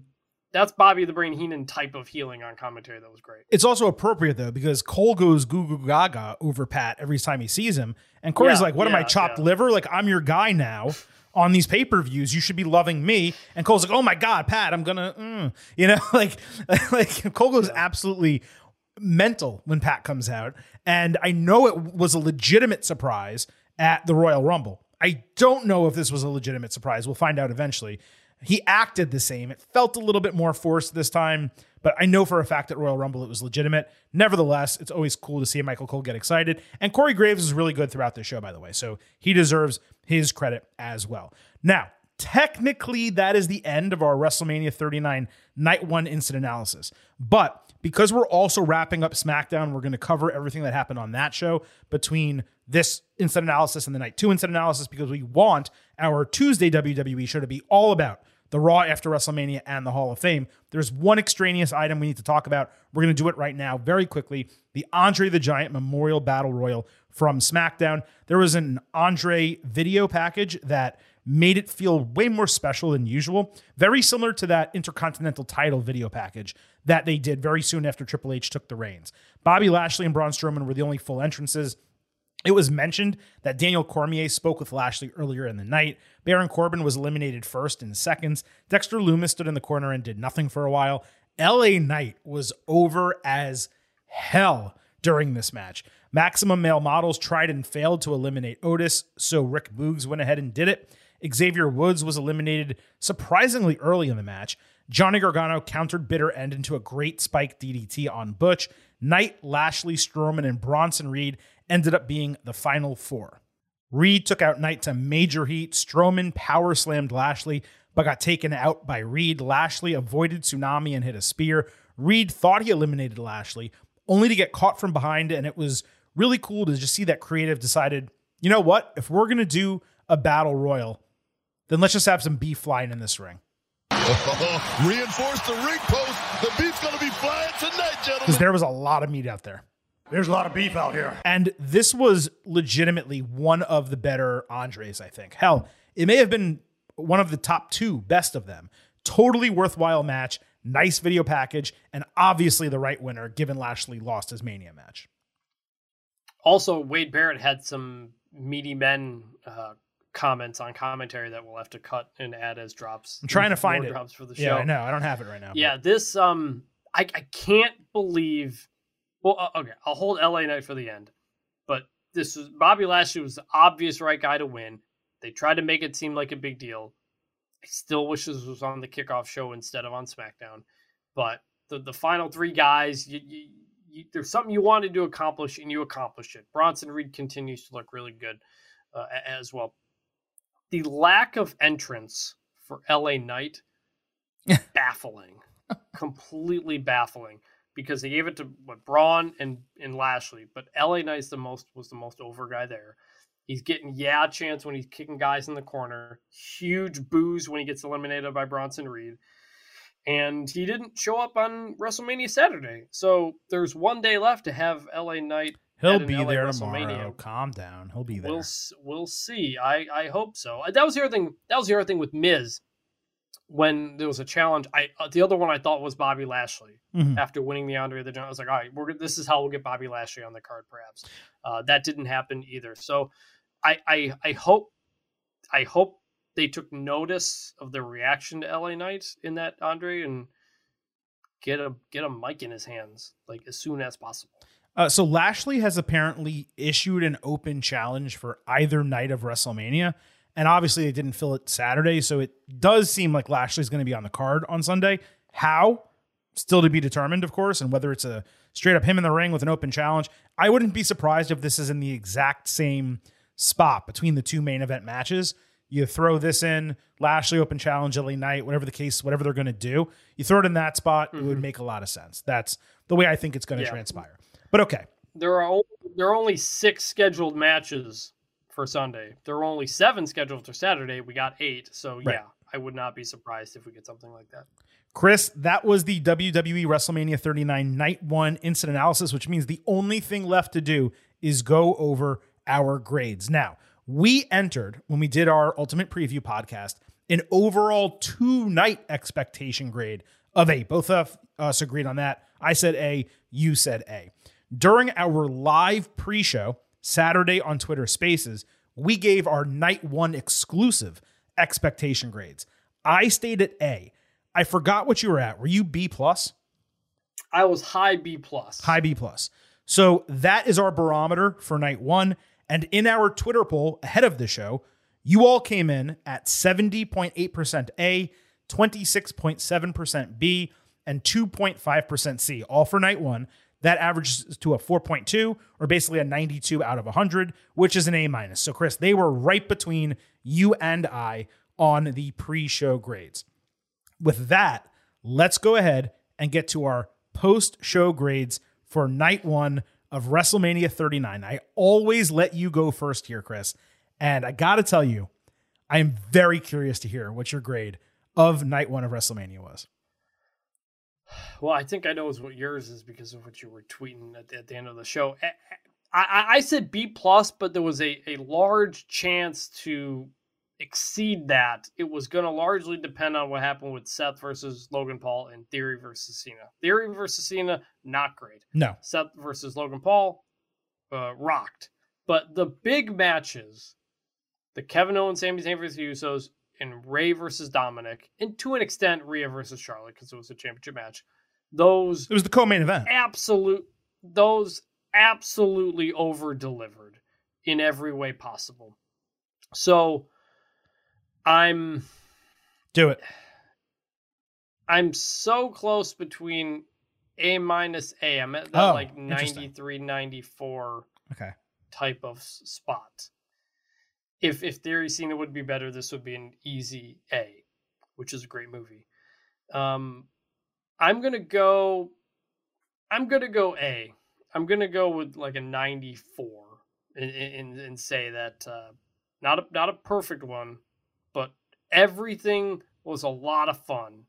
that's Bobby the Brain Heenan type of healing on commentary. That was great. It's also appropriate though because Cole goes goo goo gaga over Pat every time he sees him, and Corey's Yeah, like, "What am I chopped yeah. liver? Like I'm your guy now." On these pay per views, you should be loving me. And Cole's like, "Oh my god, Pat, I'm gonna," mm. you know, like, like Cole goes absolutely mental when Pat comes out, and I know it was a legitimate surprise at the Royal Rumble. I don't know if this was a legitimate surprise. We'll find out eventually. He acted the same. It felt a little bit more forced this time, but I know for a fact at Royal Rumble it was legitimate. Nevertheless, it's always cool to see Michael Cole get excited. And Corey Graves is really good throughout the show, by the way. So he deserves his credit as well. Now, technically, that is the end of our WrestleMania 39 Night One instant Analysis. But because we're also wrapping up SmackDown, we're going to cover everything that happened on that show between this instant analysis and the night two instant analysis because we want our Tuesday WWE show to be all about the Raw after WrestleMania and the Hall of Fame. There's one extraneous item we need to talk about. We're going to do it right now, very quickly. The Andre the Giant Memorial Battle Royal from SmackDown. There was an Andre video package that made it feel way more special than usual. Very similar to that Intercontinental title video package that they did very soon after Triple H took the reins. Bobby Lashley and Braun Strowman were the only full entrances. It was mentioned that Daniel Cormier spoke with Lashley earlier in the night. Baron Corbin was eliminated first in seconds. Dexter Lumis stood in the corner and did nothing for a while. LA Knight was over as hell during this match. Maximum Male Models tried and failed to eliminate Otis, so Rick Boogs went ahead and did it. Xavier Woods was eliminated surprisingly early in the match. Johnny Gargano countered Bitter End into a great spike DDT on Butch. Knight, Lashley, Strowman, and Bronson Reed ended up being the final four. Reed took out Knight to major heat. Strowman power slammed Lashley, but got taken out by Reed. Lashley avoided Tsunami and hit a spear. Reed thought he eliminated Lashley, only to get caught from behind. And it was really cool to just see that creative decided, you know what? If we're going to do a battle royal, then let's just have some beef flying in this ring. Reinforce the ring post. The beef's gonna be flying tonight, gentlemen. Because there was a lot of meat out there. There's a lot of beef out here. And this was legitimately one of the better Andres, I think. Hell, it may have been one of the top two best of them. Totally worthwhile match, nice video package, and obviously the right winner, given Lashley lost his Mania match. Also, Wade Barrett had some meaty men uh, comments on commentary that we'll have to cut and add as drops. I'm trying to find it. drops for the show. Yeah, I know. I don't have it right now. but- Yeah, this um, I I can't believe. Well, uh, okay, I'll hold LA Knight for the end, but this was Bobby Lashley was the obvious right guy to win. They tried to make it seem like a big deal. I still wish this was on the kickoff show instead of on SmackDown, but the the final three guys, you, you, you, there's something you wanted to accomplish and you accomplished it. Bronson Reed continues to look really good uh, as well. The lack of entrance for LA Knight baffling, completely baffling because they gave it to what Braun and and Lashley, but LA Knight's the most was the most over guy there. He's getting yeah chance when he's kicking guys in the corner, huge boos when he gets eliminated by Bronson Reed. And he didn't show up on WrestleMania Saturday. So there's one day left to have LA Knight He'll be LA there WrestleMania. tomorrow. Calm down. He'll be there. We'll we'll see. I I hope so. That was the other thing. That was the other thing with Miz when there was a challenge. I uh, the other one I thought was Bobby Lashley Mhm. after winning the Andre the Giant. I was like, all right, we're this is how we'll get Bobby Lashley on the card, perhaps. Uh, that didn't happen either. So I I I hope I hope they took notice of the reaction to LA Knight in that Andre and get a get a mic in his hands like as soon as possible. Uh, so Lashley has apparently issued an open challenge for either night of WrestleMania, and obviously they didn't fill it Saturday, so it does seem like Lashley's going to be on the card on Sunday. How? Still to be determined, of course, and whether it's a straight up him in the ring with an open challenge. I wouldn't be surprised if this is in the exact same spot between the two main event matches. You throw this in, Lashley open challenge, LA Knight, whatever the case, whatever they're going to do. You throw it in that spot, it would mm-hmm. make a lot of sense. That's the way I think it's going to Yeah. transpire. But okay. there are only, there are only six scheduled matches for Sunday. There are only seven scheduled for Saturday. We got eight, so Right. yeah, I would not be surprised if we get something like that. Chris, that was the WWE WrestleMania 39 Night 1 instant analysis, which means the only thing left to do is go over our grades. Now, we entered, when we did our Ultimate Preview podcast, an overall two night expectation grade of A. Both of us agreed on that. I said A, you said A. During our live pre show, Saturday on Twitter Spaces, we gave our night one exclusive expectation grades. I stayed at A. I forgot what you were at. Were you B plus? I was high B plus. High B plus. So that is our barometer for night one. And in our Twitter poll ahead of the show, you all came in at 70.8% A, 26.7% B, and 2.5% C, all for night one. That averages to a 4.2 or basically a 92 out of 100, which is an A minus. So, Chris, they were right between you and I on the pre show grades. With that, let's go ahead and get to our post show grades for night one of WrestleMania 39. I always let you go first here, Chris. And I got to tell you, I am very curious to hear what your grade of night one of WrestleMania was. Well, I think I know what yours is because of what you were tweeting at the, at the end of the show. I, I, I said B plus, but there was a, a large chance to exceed that. It was going to largely depend on what happened with Seth versus Logan Paul and Theory versus Cena. Theory versus Cena, not great. No. Seth versus Logan Paul, uh, rocked. But the big matches, the Kevin Owens, Sami Zayn versus the Usos, and Rey versus Dominik, and to an extent Rhea versus Charlotte because it was a championship match. Those it was the co-main event. Absolute those absolutely over delivered in every way possible. So I'm do it. I'm so close between A minus A. I'm at that oh, like 93, 94 okay. type of spot. If if Theory Cena would be better, this would be an easy A, which is a great movie. Um, I'm gonna go. I'm gonna go A. I'm gonna go with like a 94 and and, and say that uh, not a not a perfect one, but everything was a lot of fun,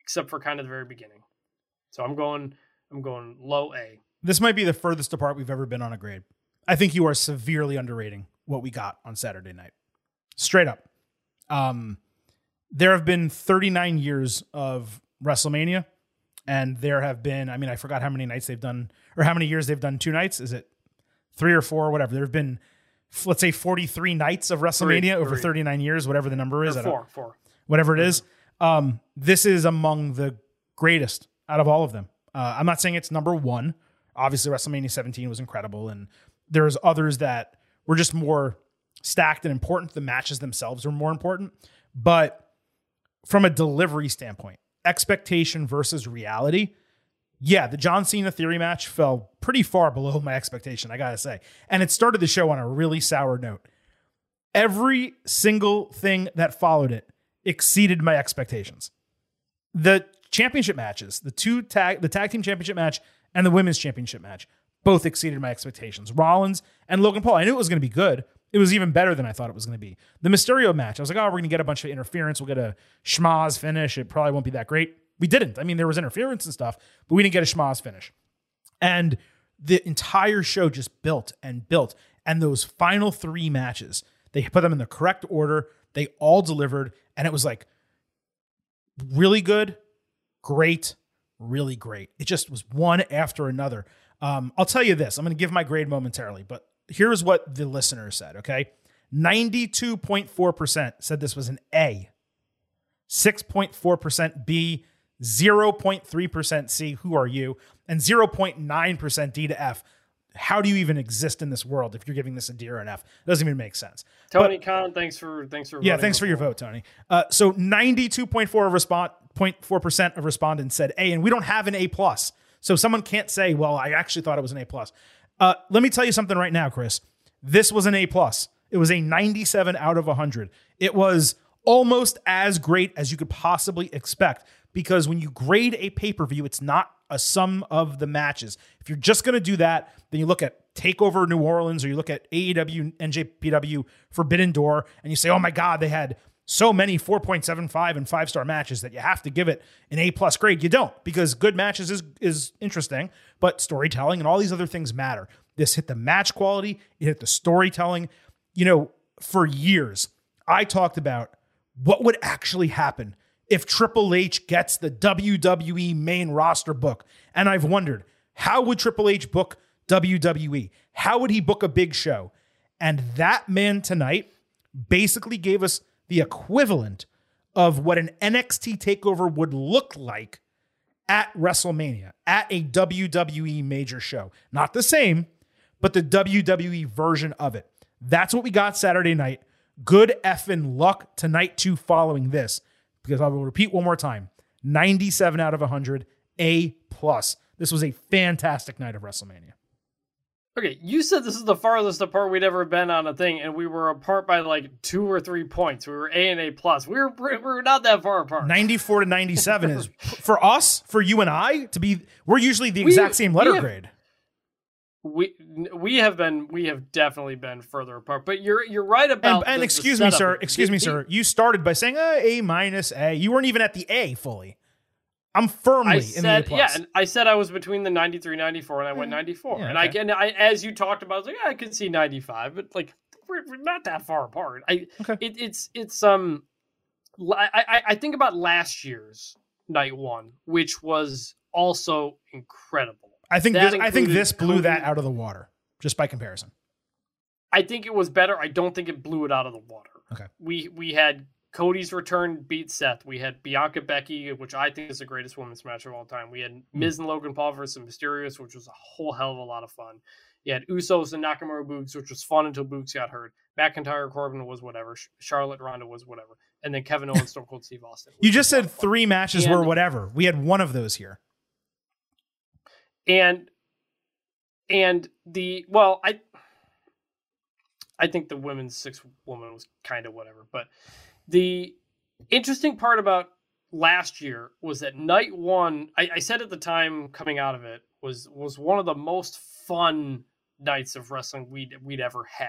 except for kind of the very beginning. So I'm going, I'm going low A. This might be the furthest apart we've ever been on a grade. I think you are severely underrating what we got on Saturday night. Straight up. Um, there have been 39 years of WrestleMania, and there have been, I mean, I forgot how many nights they've done, or how many years they've done two nights. Is it three or four, or whatever? There have been let's say 43 nights of WrestleMania three, over three. 39 years, whatever the number is. Or four, four. Whatever it is. Um, this is among the greatest out of all of them. Uh, I'm not saying it's number one. Obviously, WrestleMania 17 was incredible, and there's others that were just more stacked and important. The matches themselves were more important. But from a delivery standpoint, expectation versus reality, yeah, the John Cena theory match fell pretty far below my expectation, I gotta say. And it started the show on a really sour note. Every single thing that followed it exceeded my expectations. The championship matches, the two tag, the tag team championship match and the women's championship match, both exceeded my expectations. Rollins and Logan Paul, I knew it was gonna be good. It was even better than I thought it was going to be. The Mysterio match, I was like, oh, we're going to get a bunch of interference. We'll get a schmozz finish. It probably won't be that great. We didn't. I mean, there was interference and stuff, but we didn't get a schmozz finish. And the entire show just built and built. And those final three matches, they put them in the correct order. They all delivered. And it was like really good, great, really great. It just was one after another. Um, I'll tell you this I'm going to give my grade momentarily, but here's what the listener said, okay? 92.4% said this was an A, 6.4% B, 0.3% C, who are you? And 0.9% D to F. How do you even exist in this world if you're giving this a D or an F? It doesn't even make sense. Tony but, Khan, thanks for thanks for yeah, thanks for your vote, Tony. Uh, so 92.4 of respond 0.4 percent of respondents said A, and we don't have an A plus. So someone can't say, well, I actually thought it was an A plus. Uh, let me tell you something right now, Chris. This was an A plus. It was a 97 out of 100. It was almost as great as you could possibly expect because when you grade a pay per view, it's not a sum of the matches. If you're just going to do that, then you look at Takeover New Orleans or you look at AEW, NJPW, Forbidden Door, and you say, oh my God, they had so many 4.75 and five star matches that you have to give it an A plus grade. You don't because good matches is, is interesting, but storytelling and all these other things matter. This hit the match quality, it hit the storytelling. You know, for years, I talked about what would actually happen if Triple H gets the WWE main roster book. And I've wondered, how would Triple H book WWE? How would he book a big show? And that man tonight basically gave us the equivalent of what an NXT takeover would look like at WrestleMania, at a WWE major show. Not the same, but the WWE version of it. That's what we got Saturday night. Good effing luck tonight, too, following this, because I will repeat one more time 97 out of 100, A plus. This was a fantastic night of WrestleMania. Okay, you said this is the farthest apart we'd ever been on a thing, and we were apart by like two or three points. We were A and A plus. We were we were not that far apart. 94 to 97 is for us, for you and I to be. We're usually the exact We- same letter we have- grade. We we have been we have definitely been further apart. But you're you're right about. And, and the- the excuse me, sir. Excuse The- me, sir. You started by saying uh, A minus A. You weren't even at the A fully. I'm firmly I in the A said, plus. yeah, and I said I was between the 93, 94, and I went 94. Yeah, and I okay. can, I, as you talked about, I was like, yeah, I could see 95, but like, we're, we're not that far apart. I, Okay. it, it's, it's, um, I, I think about last year's night one, which was also incredible. I think that this, I think this blew that out of the water just by comparison. I think it was better. I don't think it blew it out of the water. Okay. We we had Cody's return beat Seth. We had Bianca Becky, which I think is the greatest women's match of all time. We had Hmm. Miz and Logan Paul versus Mysterios, which was a whole hell of a lot of fun. You had Usos and Nakamura Boogs, which was fun until Boogs got hurt. McIntyre Corbin was whatever. Charlotte Ronda was whatever. And then Kevin Owens, Stone Cold Steve Austin. You just was a lot said three matches were whatever. We had one of those here. and and the well i i think the women's six woman was kind of whatever but the interesting part about last year was that night one I, I said at the time coming out of it was was one of the most fun nights of wrestling we'd we'd ever had.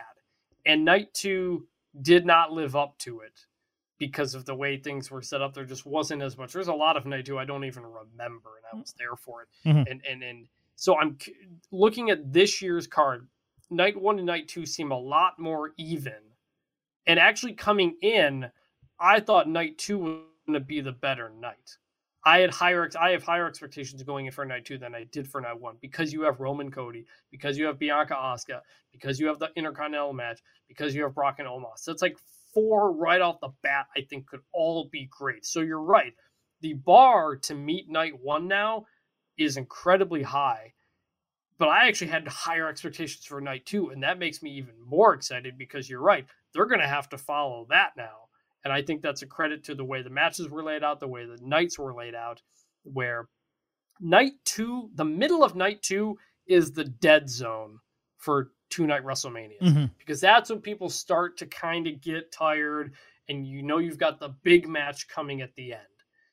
And night two did not live up to it because of the way things were set up. There just wasn't as much. There's a lot of night two i don't even remember and i was there for it. Mhm. and and and so i'm looking at this year's card night one and night two seem a lot more even. And actually coming in i thought night two was going to be the better night i had higher i have higher expectations going in for night two than i did for night one because you have roman cody because you have bianca Asuka, because you have the intercontinental match because you have brock and omos so it's like four right off the bat i think could all be great so you're right the bar to meet night one now is incredibly high but I actually had higher expectations for night two, and that makes me even more excited because you're right. They're going to have to follow that now. And I think that's a credit to the way the matches were laid out, the way the nights were laid out, where night two, the middle of night two, is the dead zone for two night WrestleMania Mhm. because that's when people start to kind of get tired and you know you've got the big match coming at the end.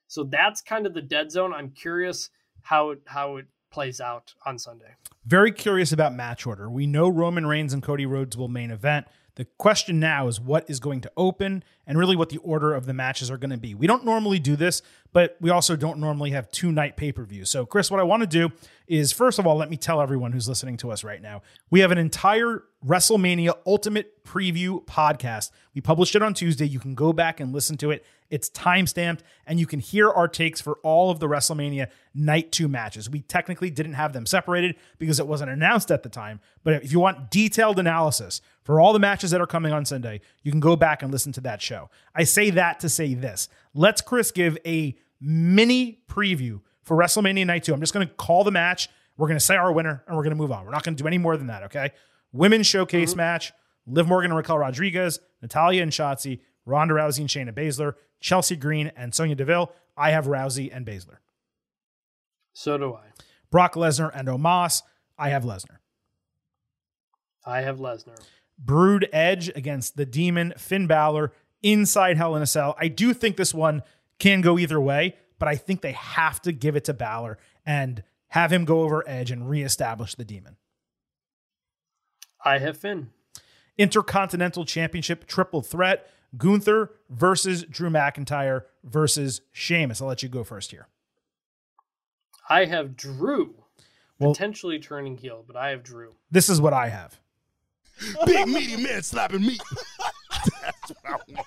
So that's kind of the dead zone. I'm curious how it how it plays out on Sunday. Very curious about match order. We know Roman Reigns and Cody Rhodes will main event. The question now is what is going to open and really what the order of the matches are going to be. We don't normally do this, but we also don't normally have two night pay per views. So, Chris, what I want to do is first of all, let me tell everyone who's listening to us right now we have an entire WrestleMania Ultimate Preview podcast. We published it on Tuesday. You can go back and listen to it. It's time stamped, and you can hear our takes for all of the WrestleMania night two matches. We technically didn't have them separated because it wasn't announced at the time. But if you want detailed analysis for all the matches that are coming on Sunday, you can go back and listen to that show. I say that to say this. Let's Chris give a mini preview for WrestleMania Night 2. I'm just going to call the match. We're going to say our winner and we're going to move on. We're not going to do any more than that, okay? Women's showcase mm-hmm. match Liv Morgan and Raquel Rodriguez, Natalya and Shotzi, Ronda Rousey and Shayna Baszler, Chelsea Green and Sonya Deville. I have Rousey and Baszler. So do I. Brock Lesnar and Omos. I have Lesnar. I have Lesnar. Brood Edge against the Demon Finn Balor inside Hell in a Cell. I do think this one can go either way, but I think they have to give it to Balor and have him go over Edge and reestablish the Demon. I have Finn. Intercontinental Championship triple threat Gunther versus Drew McIntyre versus Sheamus. I'll let you go first here. I have Drew. Well- potentially turning heel, but I have Drew. This is what I have. Big meaty man slapping meat. That's what I want.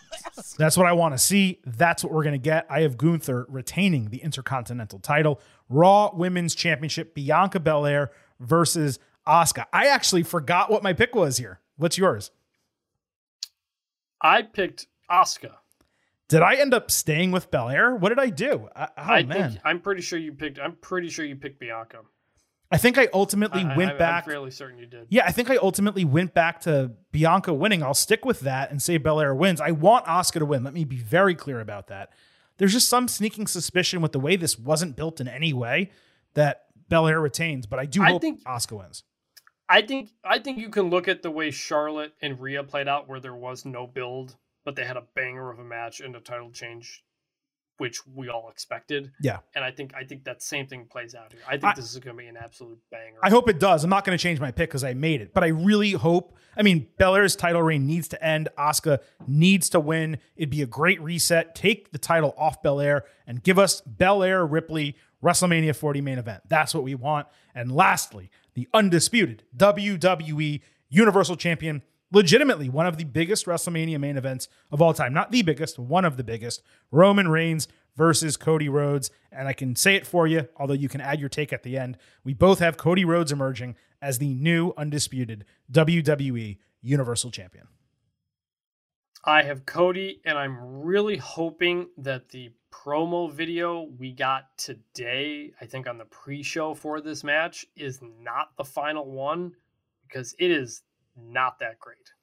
That's what I want to see. That's what we're going to get. I have Gunther retaining the Intercontinental title. Raw Women's Championship, Bianca Belair versus Asuka. I actually forgot what my pick was here. What's yours? I picked Asuka. Did I end up staying with Belair? What did I do? I, oh, I man. think I'm pretty sure you picked. I'm pretty sure you picked Bianca. I think I ultimately I, went I, back. I'm fairly certain you did. Yeah, I think I ultimately went back to Bianca winning. I'll stick with that and say Belair wins. I want Asuka to win. Let me be very clear about that. There's just some sneaking suspicion with the way this wasn't built in any way that Belair retains, but I do I hope think- Asuka wins. I think I think you can look at the way Charlotte and Rhea played out, where there was no build, but they had a banger of a match and a title change, which we all expected. Yeah. And I think I think that same thing plays out here. I think I- this is going to be an absolute banger. I hope it does. I'm not going to change my pick because I made it, but I really hope. I mean, Belair's title reign needs to end. Asuka needs to win. It'd be a great reset. Take the title off Belair and give us Belair Ripley WrestleMania 40 main event. That's what we want. And lastly, the undisputed WWE Universal Champion, legitimately one of the biggest WrestleMania main events of all time. Not the biggest, one of the biggest. Roman Reigns versus Cody Rhodes. And I can say it for you, although you can add your take at the end. We both have Cody Rhodes emerging as the new undisputed WWE Universal Champion. I have Cody, and I'm really hoping that the promo video we got today, I think on the pre-show for this match, is not the final one because it is not that great.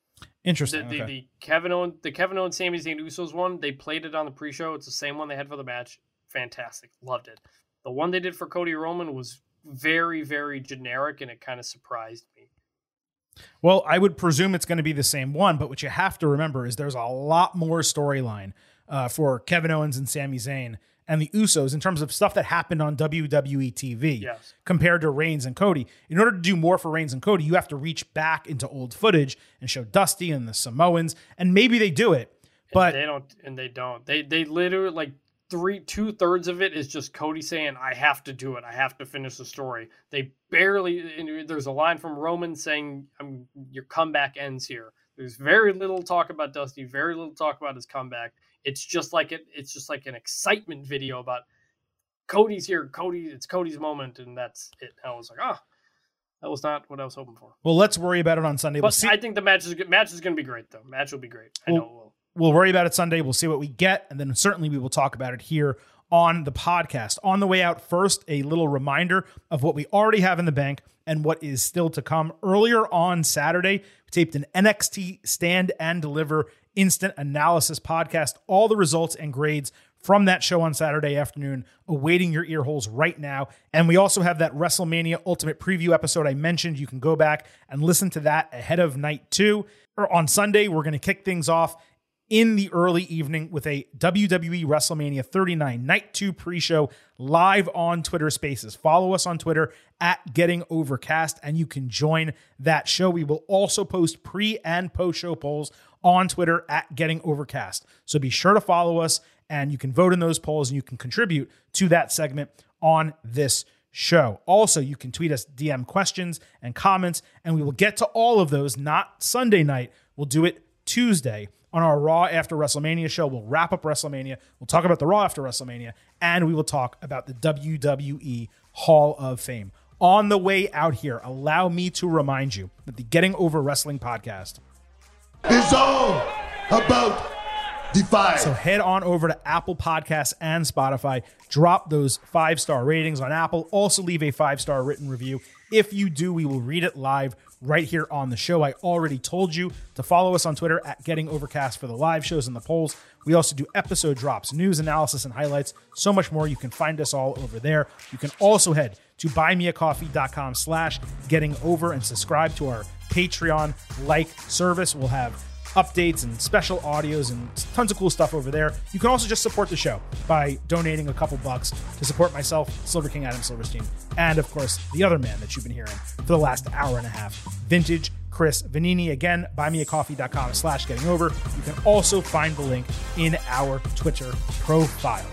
Interesting. the, okay. the Kevin Owen, the Kevin Owens, Sami Zayn, Usos one, they played it on the pre-show. It's the same one they had for the match. Fantastic, loved it. The one they did for Cody Roman was very, very generic, and it kind of surprised me. Well, I would presume it's going to be the same one, but what you have to remember is there's a lot more storyline uh, for Kevin Owens and Sami Zayn and the Usos in terms of stuff that happened on WWE TV Yes. compared to Reigns and Cody. In order to do more for Reigns and Cody, you have to reach back into old footage and show Dusty and the Samoans, and maybe they do it. But they don't and they don't they they literally like three two thirds of it is just cody saying i have to do it. I have to finish the story. They barely there's a line from roman saying I'm, your comeback ends here. There's very little talk about dusty very little talk about his comeback. It's just like it it's just like an excitement video about cody's here cody it's cody's moment and that's it. I was like ah that was not what i was hoping for. Well, let's worry about it on Sunday. We'll but see. i think the match is match is going to be great though. Match will be great. I Well, know it will We'll worry about it Sunday. We'll see what we get. And then certainly we will talk about it here on the podcast. On the way out, first, a little reminder of what we already have in the bank and what is still to come. Earlier on Saturday, we taped an NXT Stand and Deliver instant analysis podcast. All the results and grades from that show on Saturday afternoon awaiting your ear holes right now. And we also have that WrestleMania Ultimate Preview episode I mentioned. You can go back and listen to that ahead of night two. Or on Sunday, we're going to kick things off in the early evening with a WWE WrestleMania 39 Night 2 pre show live on Twitter Spaces. Follow us on Twitter at Getting Overcast, and you can join that show. We will also post pre and post show polls on Twitter at Getting Overcast. So be sure to follow us, and you can vote in those polls and you can contribute to that segment on this show. Also, you can tweet us DM questions and comments, and we will get to all of those, not Sunday night. We'll do it Tuesday on our Raw after WrestleMania show. We'll wrap up WrestleMania. We'll talk about the Raw after WrestleMania, and we will talk about the WWE Hall of Fame. On the way out here, allow me to remind you that the Getting Over Wrestling podcast is all about fire. So head on over to Apple Podcasts and Spotify. Drop those five star ratings on Apple. Also leave a five star written review. If you do, we will read it live right here on the show. I already told you to follow us on Twitter at Getting Overcast for the live shows and the polls. We also do episode drops, news analysis and highlights, so much more. You can find us all over there. You can also head to buymeacoffee.com slash getting over and subscribe to our Patreon like service. We'll have updates and special audios and tons of cool stuff over there. You can also just support the show by donating a couple bucks to support myself, Silver King Adam Silverstein, and of course the other man that you've been hearing for the last hour and a half, Vintage Chris Vannini. Again, buymeacoffee.com slash getting over. You can also find the link in our Twitter profile.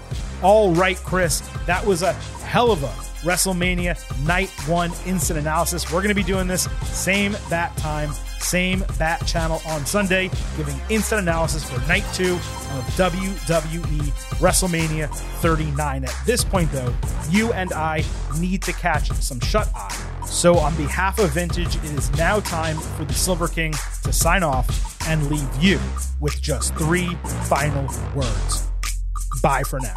All right, Chris, that was a hell of a WrestleMania Night 1 Instant Analysis. We're going to be doing this same bat time, same bat channel on Sunday, giving instant analysis for Night 2 of WWE WrestleMania 39. At this point, though, you and I need to catch some shut eye. So, on behalf of Vintage, it is now time for the Silver King to sign off and leave you with just three final words. Bye for now.